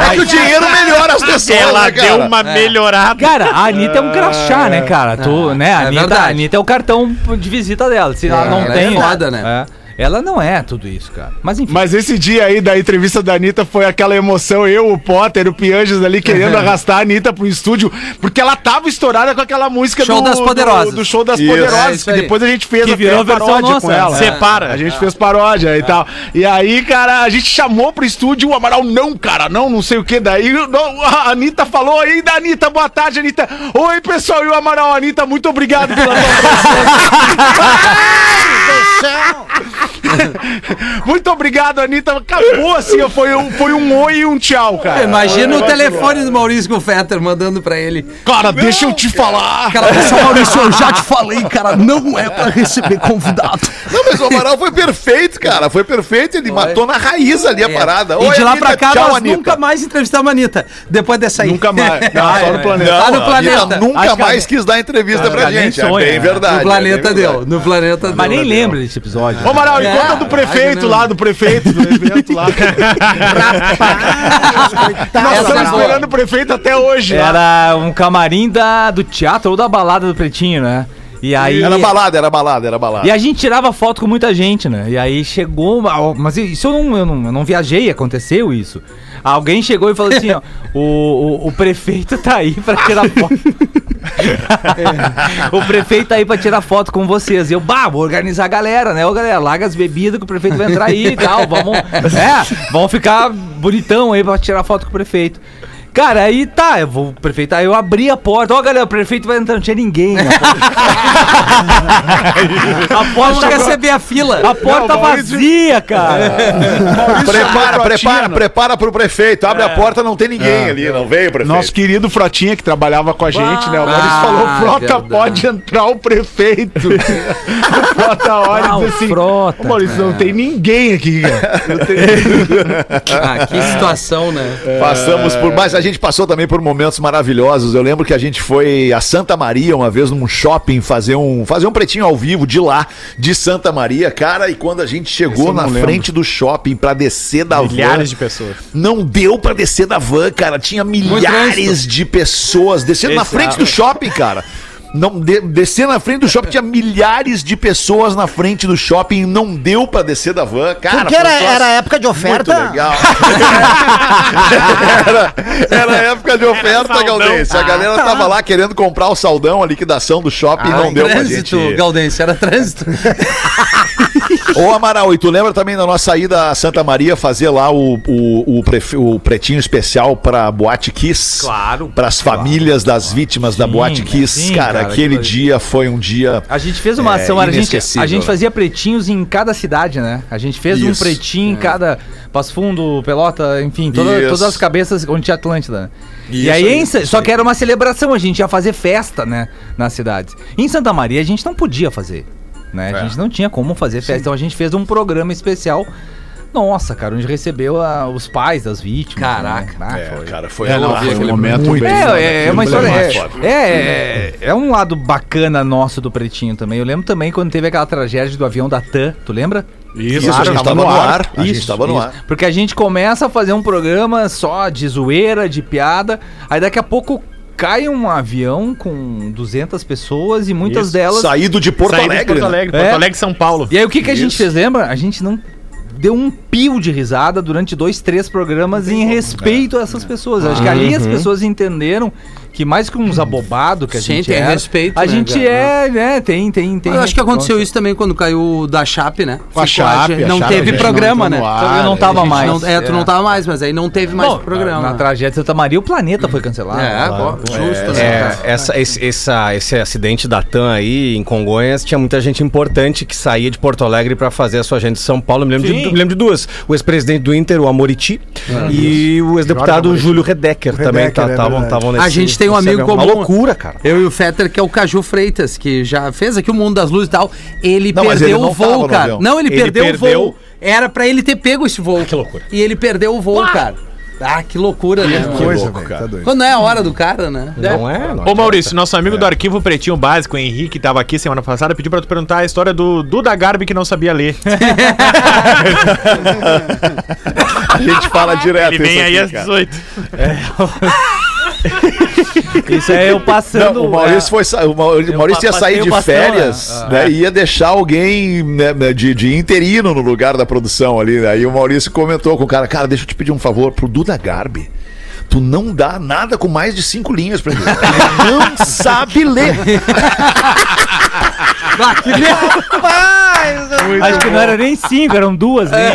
É que o dinheiro melhora as pessoas, Ela né, deu uma melhorada. Cara, a Anitta é um crachá, né, cara? Tu, né? A é Anitta, a Anitta é o cartão de visita dela. Se ela não ela tem. é foda, né? É. Ela não é tudo isso, cara. Mas enfim. Mas esse dia aí da entrevista da Anitta foi aquela emoção, eu, o Potter, o Pianges ali querendo arrastar a Anitta pro estúdio, porque ela tava estourada com aquela música Show das Poderosas. Do, do show das Isso. É Poderosas, isso que aí. depois a gente fez Que até virou paródia nossa, com ela. Separa. A gente fez paródia e tal. E aí, cara, a gente chamou pro estúdio o Amaral, não, cara, não, não sei o que. Daí não, a Anitta falou ainda, Anitta, boa tarde, Anitta. Oi, pessoal, e o Amaral, Anitta, muito obrigado pela Muito obrigado, Anitta. Acabou assim, foi um, foi um oi e um tchau, cara. Imagina o telefone do Maurício com o Fetter mandando pra ele. Cara, deixa eu te falar. Cara, pessoal, Maurício, eu já te Falei, cara, não é pra receber convidado. Não, mas o Amaral foi perfeito, cara. Foi perfeito. Ele matou na raiz ali a parada. É. E Oi, de lá Anitta, pra cá, tchau, nós Anitta. nunca mais entrevistamos a Anitta. Depois dessa aí. Nunca mais. Não, Ah, só é, no é. planeta. Não, Tá no a Anitta planeta. nunca mais quis dar entrevista Acho pra gente. sonha, é bem né? verdade. No é planeta bem deu. verdade. No planeta deu. Mas nem lembra desse episódio. Ô, Amaral, e É, conta do prefeito lá, do prefeito do evento lá. Nós Essa estamos boa. esperando o prefeito até hoje. Era um camarim da, do teatro ou da balada do Pretinho, né? E aí. Era balada, era balada, era balada. E a gente tirava foto com muita gente, né? E aí chegou. uma- Mas isso eu não, eu não, eu não viajei, aconteceu isso. Alguém chegou e falou assim: ó, o, o, o prefeito tá aí pra tirar foto. o prefeito tá aí pra tirar foto com vocês. E eu, bah, vou organizar a galera, né? Ô galera, larga as bebidas que o prefeito vai entrar aí e tal. Vamos. É, vamos ficar bonitão aí pra tirar foto com o prefeito. Cara, aí tá, eu vou, prefeito, aí eu abri a porta, ó galera, o prefeito vai entrar, não tinha ninguém. na porta. a porta, receber a fila. a porta Não, Maurício- vazia, cara. Prepara, prepara, né? prepara pro prefeito. Abre a porta, não tem ninguém ali, não veio o prefeito. Nosso querido Frotinha, que trabalhava com a gente, né? O Maurício Ah, falou: Frota, verdade. pode entrar o prefeito. o Frota olha e Ah, diz o assim: Frota, Maurício, não tem ninguém aqui, cara. Não tem- Ah, que situação, né? Passamos por mais. A gente passou também por momentos maravilhosos. Eu lembro que a gente foi a Santa Maria uma vez num shopping fazer um, fazer um pretinho ao vivo de lá, de Santa Maria, cara. E quando a gente chegou na lembro. frente do shopping pra descer da van, Milhares de pessoas. não deu pra descer da van, cara. Tinha milhares de pessoas descendo na Esse- frente do shopping, cara. Não, de, descer na frente do shopping, tinha milhares de pessoas na frente do shopping, não deu pra descer da van, cara. Porque era, era época de oferta. Muito legal. era, era época de oferta. Galdêncio. A galera tava lá querendo comprar o saldão, a liquidação do shopping, não deu pra gente. trânsito, Gaudêncio, era trânsito. Ô Amaral, e tu lembra também da nossa ida a Santa Maria fazer lá o, o, o, o pretinho especial pra Boate Kiss? Claro. Para as famílias das vítimas da Sim, Boate Kiss. sim, cara, cara, aquele dia foi um dia. A gente fez uma É, ação, a, gente, a gente fazia pretinhos em cada cidade, né? A gente fez um Isso. pretinho em cada Passo Fundo, Pelota, enfim, toda- todas as cabeças onde tinha Atlântida. né? Isso e aí, isso só que era uma celebração, a gente ia fazer festa, né? Nas cidades. Em Santa Maria a gente não podia fazer, né? A É. gente não tinha como fazer festa, então a gente fez um programa especial. Nossa, cara, onde recebeu a- os pais das vítimas. Caraca. né? Ah, É, foi. cara, foi, É, não, foi um aquele momento muito bem- É, é, é uma foi história. É, é, é, é um lado bacana nosso do Pretinho também. Eu lembro também quando teve aquela tragédia do avião da TAM, tu lembra? Isso, a gente tava no ar. A gente tava no ar. Porque a gente começa a fazer um programa só de zoeira, de piada, aí daqui a pouco cai um avião com 200 pessoas e muitas Isso. delas. Saído de Porto Saí de Alegre. Porto né? Alegre, É. Porto Alegre, São Paulo. E aí o que, que a gente fez, lembra? A gente não deu um pio de risada durante dois, três programas em respeito a essas pessoas. Acho que ali as pessoas entenderam que mais que uns abobados que a Sim, gente tem era, respeito, a né, gente cara? é, né, tem, tem, tem. Eu acho que aconteceu Nossa. isso também quando caiu da Chape, né? Com a Chape, a Não Chape, a teve gente programa, não né? no Então ar, eu não tava mais. Não- é, tu não tava mais, mas aí não teve mais Bom, programa. Na tragédia de Santa Maria, o planeta foi cancelado. É, Claro. justo, né? É, essa, esse, essa- esse acidente da TAM aí em Congonhas tinha muita gente importante que saía de Porto Alegre pra fazer a sua agenda de São Paulo. Eu me lembro, de, me lembro de duas: o ex-presidente do Inter, o Amoriti, e o ex-deputado Júlio Redecker também é estavam verdade. nesse. A gente tem um amigo. Uma comum. loucura, cara. Eu e o Fetter, que é o Caju Freitas, que já fez aqui o Mundo das Luzes e tal. Ele Não, perdeu ele o voo, cara. avião. Não, ele, Ele perdeu, perdeu. o voo. Era pra ele ter pego esse voo. que loucura. E ele perdeu o voo, cara. Ah, que loucura, né? mano? Coisa, louco, velho. cara. Tá doido. Quando é a hora do cara, né? Não é? Não Ô Maurício, nosso amigo do Arquivo Pretinho Básico, o Henrique, tava aqui semana passada, pediu pra tu perguntar a história do Duda Garbi que não sabia ler. A gente fala direto. Ele vem aí às cara. 18. Isso é eu passando. Não, o Maurício, foi, sa- o Mau- o Maurício ia sair de férias, né? né? E ia deixar alguém né, né, de, de interino no lugar da produção ali. Aí o Maurício comentou com o cara: Cara, deixa eu te pedir um favor pro Duda Garbi. Tu não dá nada com mais de cinco linhas pra ele. Ele não sabe ler. Acho que não era nem cinco, eram duas linhas.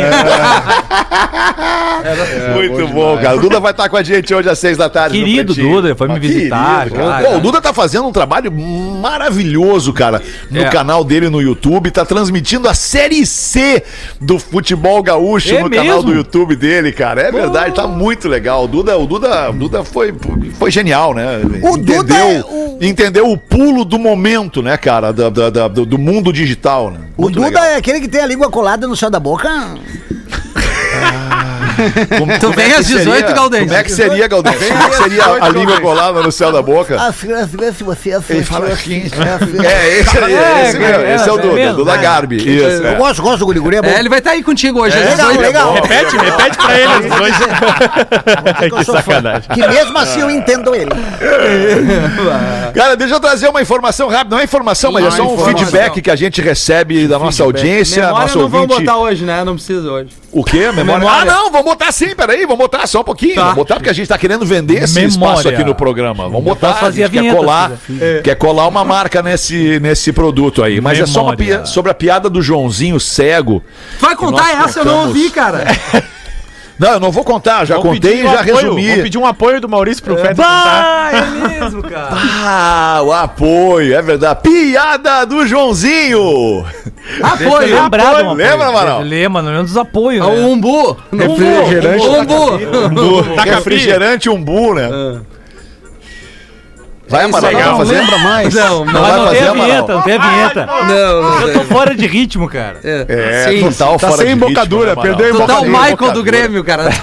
Muito bom, cara. O Duda vai estar com a gente hoje às seis da tarde. Querido. Duda, foi me Ah, visitar, querido, cara. Pô, o Duda tá fazendo um trabalho maravilhoso, cara, no É. canal dele no YouTube. Tá transmitindo a Série C do futebol gaúcho É no canal mesmo? do YouTube dele, cara. É verdade, tá muito legal. O Duda, o Duda, o Duda foi, foi genial, né? O Duda é o- entendeu o pulo do momento, né, cara, da- da- da- do, do mundo digital, né? O Muito Duda legal. é aquele que tem a língua colada no céu da boca. Como, Tu como vem é que às 18, seria- Gaudense. Como é que seria, Gaudense? Como é que seria a, língua colada no céu da boca? Filha, filha, se você é Ele fala assim. É, esse aí, É, esse, mesmo, é, esse é o é Duda, mesmo? Duda Garbi. Isso. Eu é. gosto, gosto do guri-guri, é bom. É, ele vai estar aí contigo hoje. às legal, 18. legal. Repete, repete pra ele às 18. que fã. Que mesmo assim eu entendo ele. Cara, deixa eu trazer uma informação rápida. Não é informação, mas é só um feedback que a gente recebe da nossa audiência, Memória nosso não vamos botar hoje, né? Não precisa hoje. O quê? Memória? Memória. Ah, não, vamos botar sim, peraí, vamos botar só um pouquinho. Tá. Vamos botar porque a gente tá querendo vender esse Memória. espaço aqui no programa. Vamos botar, a gente a quer vinheta, colar, se quer colar uma marca nesse, nesse produto aí. Mas é só uma Memória. sobre a piada do Joãozinho cego. Vai contar essa, eu não contamos. ouvi, cara. Não, eu não vou contar, já Vamos contei e um já apoio, resumi. Vamos pedir um apoio do Maurício pro Feta contar. Ah, é mesmo, cara. Ah, o apoio, é verdade. Piada do Joãozinho. Apoio. Lembrado, apoio. Lembra, Amaral? Lembra, não lembra dos apoios, É né? o umbu. Refrigerante Umbu. Refrigerante umbu, né? Vai, Amaral, não vai não fazer? lembra mais? Não, Não não. Vai não tem fazer, a Amaral? vinheta, não tem a vinheta. Não, não. Eu tô fora de ritmo, cara. É, Sim, total Tá fora sem de ritmo, embocadura, perdeu a embocadura. Michael do Grêmio, cara.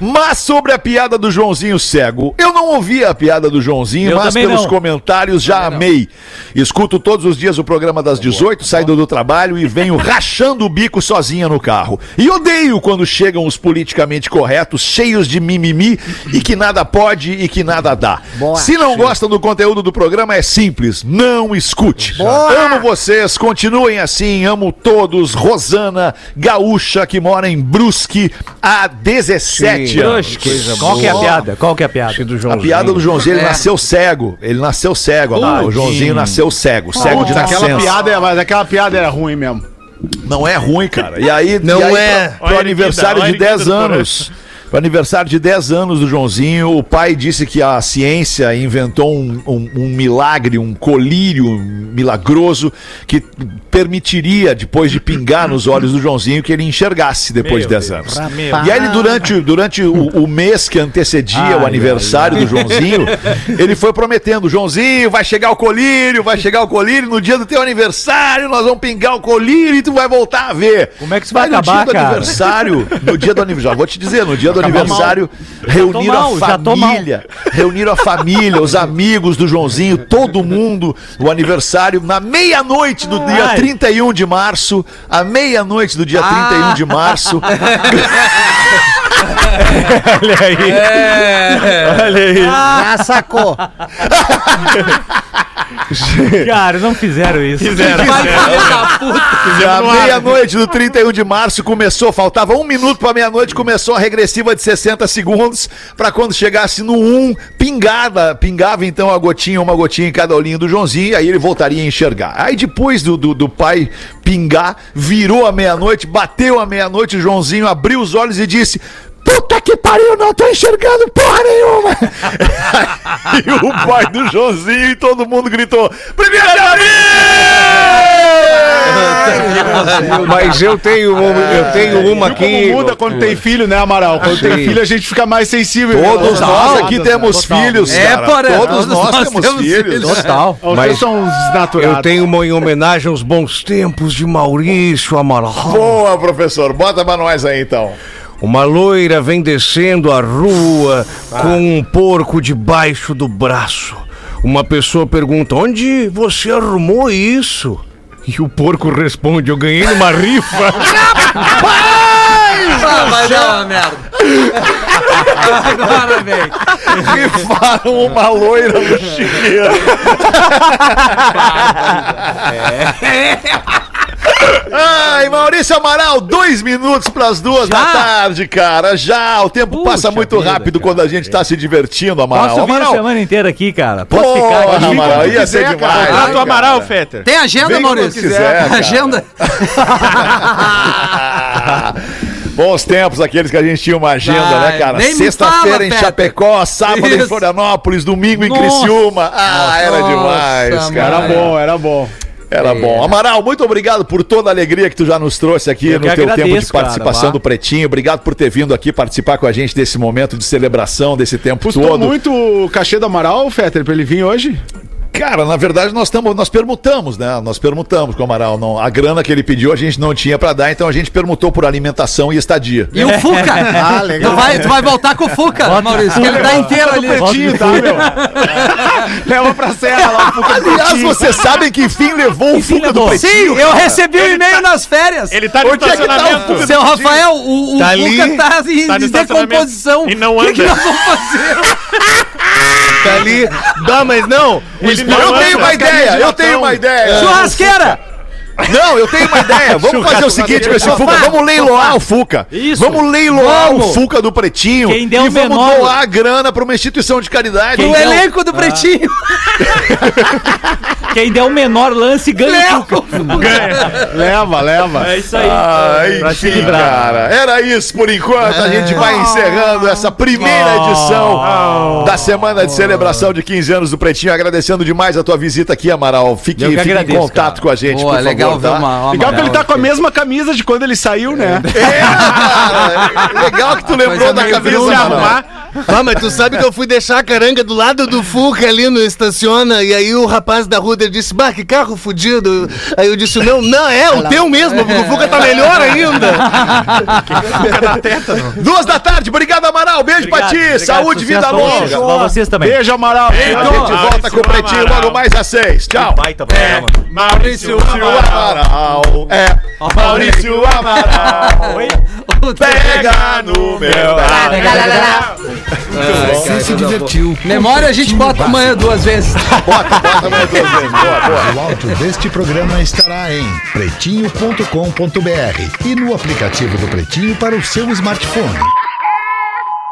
mas sobre a piada do Joãozinho cego, eu não ouvi a piada do Joãozinho, Eu mas pelos não. comentários já amei. Escuto todos os dias o programa das 18, saindo do trabalho e venho rachando o bico sozinha no carro. E odeio quando chegam os politicamente corretos, cheios de mimimi e que nada pode e que nada dá. Boa. Se não gostam do conteúdo do programa, é simples, não escute. Boa. Amo vocês, continuem assim, amo todos. Rosana, gaúcha, que mora em Brusque há 17 anos. Qual que é a piada? Qual que é a piada? A piada do Joãozinho, ele nasceu cego. Ele nasceu cego, Amaral. O Joãozinho nasceu cego, cego de Putz, aquela nascença. piada, é- mas aquela piada era ruim mesmo. Não é ruim, cara. E aí, Não e aí é. Pro, pro aniversário de olha a 10 erguida do anos. Pro aniversário de 10 anos do Joãozinho, o pai disse que a ciência inventou um, um- um milagre, um colírio milagroso que permitiria, depois de pingar nos olhos do Joãozinho, que ele enxergasse depois de 10 anos. E aí, ele, durante, durante o, o mês que antecedia o aniversário do Joãozinho, ele foi prometendo: Joãozinho, vai chegar o colírio, vai chegar o colírio, no dia do teu aniversário, nós vamos pingar o colírio e tu vai voltar a ver. Como é que isso vai no acabar, dia do cara? aniversário, no dia do aniversário, vou te dizer, no dia do aniversário, reuniram mal, a família, reuniram a família, os amigos do Joãozinho, todo mundo, o aniversário, na meia-noite do dia Ai. 31 de março, à meia-noite do dia 31 de março, Olha aí. Olha aí. Já sacou. Cara, não fizeram isso. Fizeram. Vai, da. À meia-noite do 31 de março começou, faltava um minuto para meia-noite, começou a regressiva de 60 segundos para quando chegasse no 1, pingada, pingava então a gotinha, uma gotinha em cada olhinho do Joãozinho, aí ele voltaria a enxergar. Aí depois do, do, do pai pingar, virou a meia-noite, bateu a meia-noite, o Joãozinho abriu os olhos e disse. Puta que pariu, não tô enxergando porra nenhuma! e o pai do Joãozinho e todo mundo gritou: Primeiro de Mas eu tenho, eu tenho uma Viu como aqui. muda quando tem filho, né, Amaral? Quando tem Sim. filho, a gente fica mais sensível. Todos Né? nós aqui temos filhos, É, cara. porra, Todos nós, nós temos, temos filhos. Total. Os Mas são desnaturados. Eu tenho uma em homenagem aos bons tempos de Maurício Amaral. Boa, professor. Bota pra nós aí, então. Uma loira vem descendo a rua com um porco debaixo do braço. Uma pessoa pergunta: Onde você arrumou isso? E o porco responde: Eu ganhei numa rifa. Ah, vai dar uma merda. Agora, velho. Rifaram uma loira no chiqueiro. Ai, Maurício Amaral, dois minutos pras duas da tarde, cara. Já, o tempo passa muito vida, rápido cara. quando a gente tá se divertindo, Amaral. Posso vir a Amaral, semana inteira aqui, cara. Posso Porra, ficar aqui. Amaral, ia ser demais. cara. Né, o Amaral, cara? Fetter. Tem agenda, Vem Maurício? quiser, cara. Agenda? Bons tempos aqueles que a gente tinha uma agenda, Ai, né, cara? Sexta-feira em Pepe. Chapecó, sábado em Isso. Florianópolis, domingo em Nossa. Criciúma. Ah, era Nossa, demais, cara. Era bom, era bom. Era bom. Amaral, muito obrigado por toda a alegria que tu já nos trouxe aqui Eu no teu tempo de agradeço, cara, participação vá. do Pretinho. Obrigado por ter vindo aqui participar com a gente desse momento de celebração, desse tempo Custou todo. muito o cachê do Amaral, Fetter, pra ele vir hoje? Cara, na verdade nós estamos, nós permutamos, né? Nós permutamos com o Amaral. Não, a grana que ele pediu a gente não tinha pra dar, então a gente permutou por alimentação e estadia. E o Fuca? Ah, legal. Tu vai, tu vai voltar com o Fuca, Maurício, que ele tá inteiro ali. Pretinho, tá, meu? Leva pra serra lá, do Aliás, vocês sabem que fim levou o Fuca do? Pretinho? Sim, eu recebi um e-mail nas férias. Ele tá no Onde é que tá o estacionamento. Fuca? Seu Rafael, o, o Tá Fuca ali, tá em tá estacionamento decomposição. e não O que, que anda. nós vamos fazer? Tá ali. Dá, mas não. Ele Eu não tenho uma ideia, eu tenho uma ideia. Churrasqueira! Não, eu tenho uma ideia. Vamos fazer o seguinte com esse Fuca. Vamos leiloar o Fuca. Isso. Vamos leiloar Vamos. o Fuca do Pretinho. Quem der e o vamos menor- doar a grana pra uma instituição de caridade. O Quem- elenco do Pretinho. Quem der o menor lance ganha o Fuca. Leva, leva. É isso aí. Ah, Pra enfim, cara. Era isso por enquanto. A gente vai encerrando essa primeira edição da semana de celebração de 15 anos do Pretinho. Agradecendo demais a tua visita aqui, Amaral. Fique, fique em agradeço, contato cara. com a gente, Boa, por legal ver uma, uma Legal que ele tá com a mesma camisa de quando ele saiu, né? É, cara. Legal que tu lembrou da camisa, arrumar, Ah, mas tu sabe que eu fui deixar a caranga do lado do Fuca ali no estaciona e aí o rapaz da Ruder disse, bah, que carro fudido. Aí eu disse, não, não, é o teu mesmo, porque o Fuca tá melhor ainda. Duas da tarde, obrigado, Amaral. Beijo pra ti. Obrigado, Saúde, vida longa. Pra vocês também. Beijo, Amaral. A gente volta com o Pretinho logo mais às seis. Tchau. Baita programa. Maurício Amaral. É. Maurício Amaral. Pega no meu. Você se divertiu. Memória a gente bota amanhã duas vezes. Bota, bota mais duas vezes. Boa, boa. O áudio deste programa estará em pretinho.com.br e no aplicativo do Pretinho para o seu smartphone.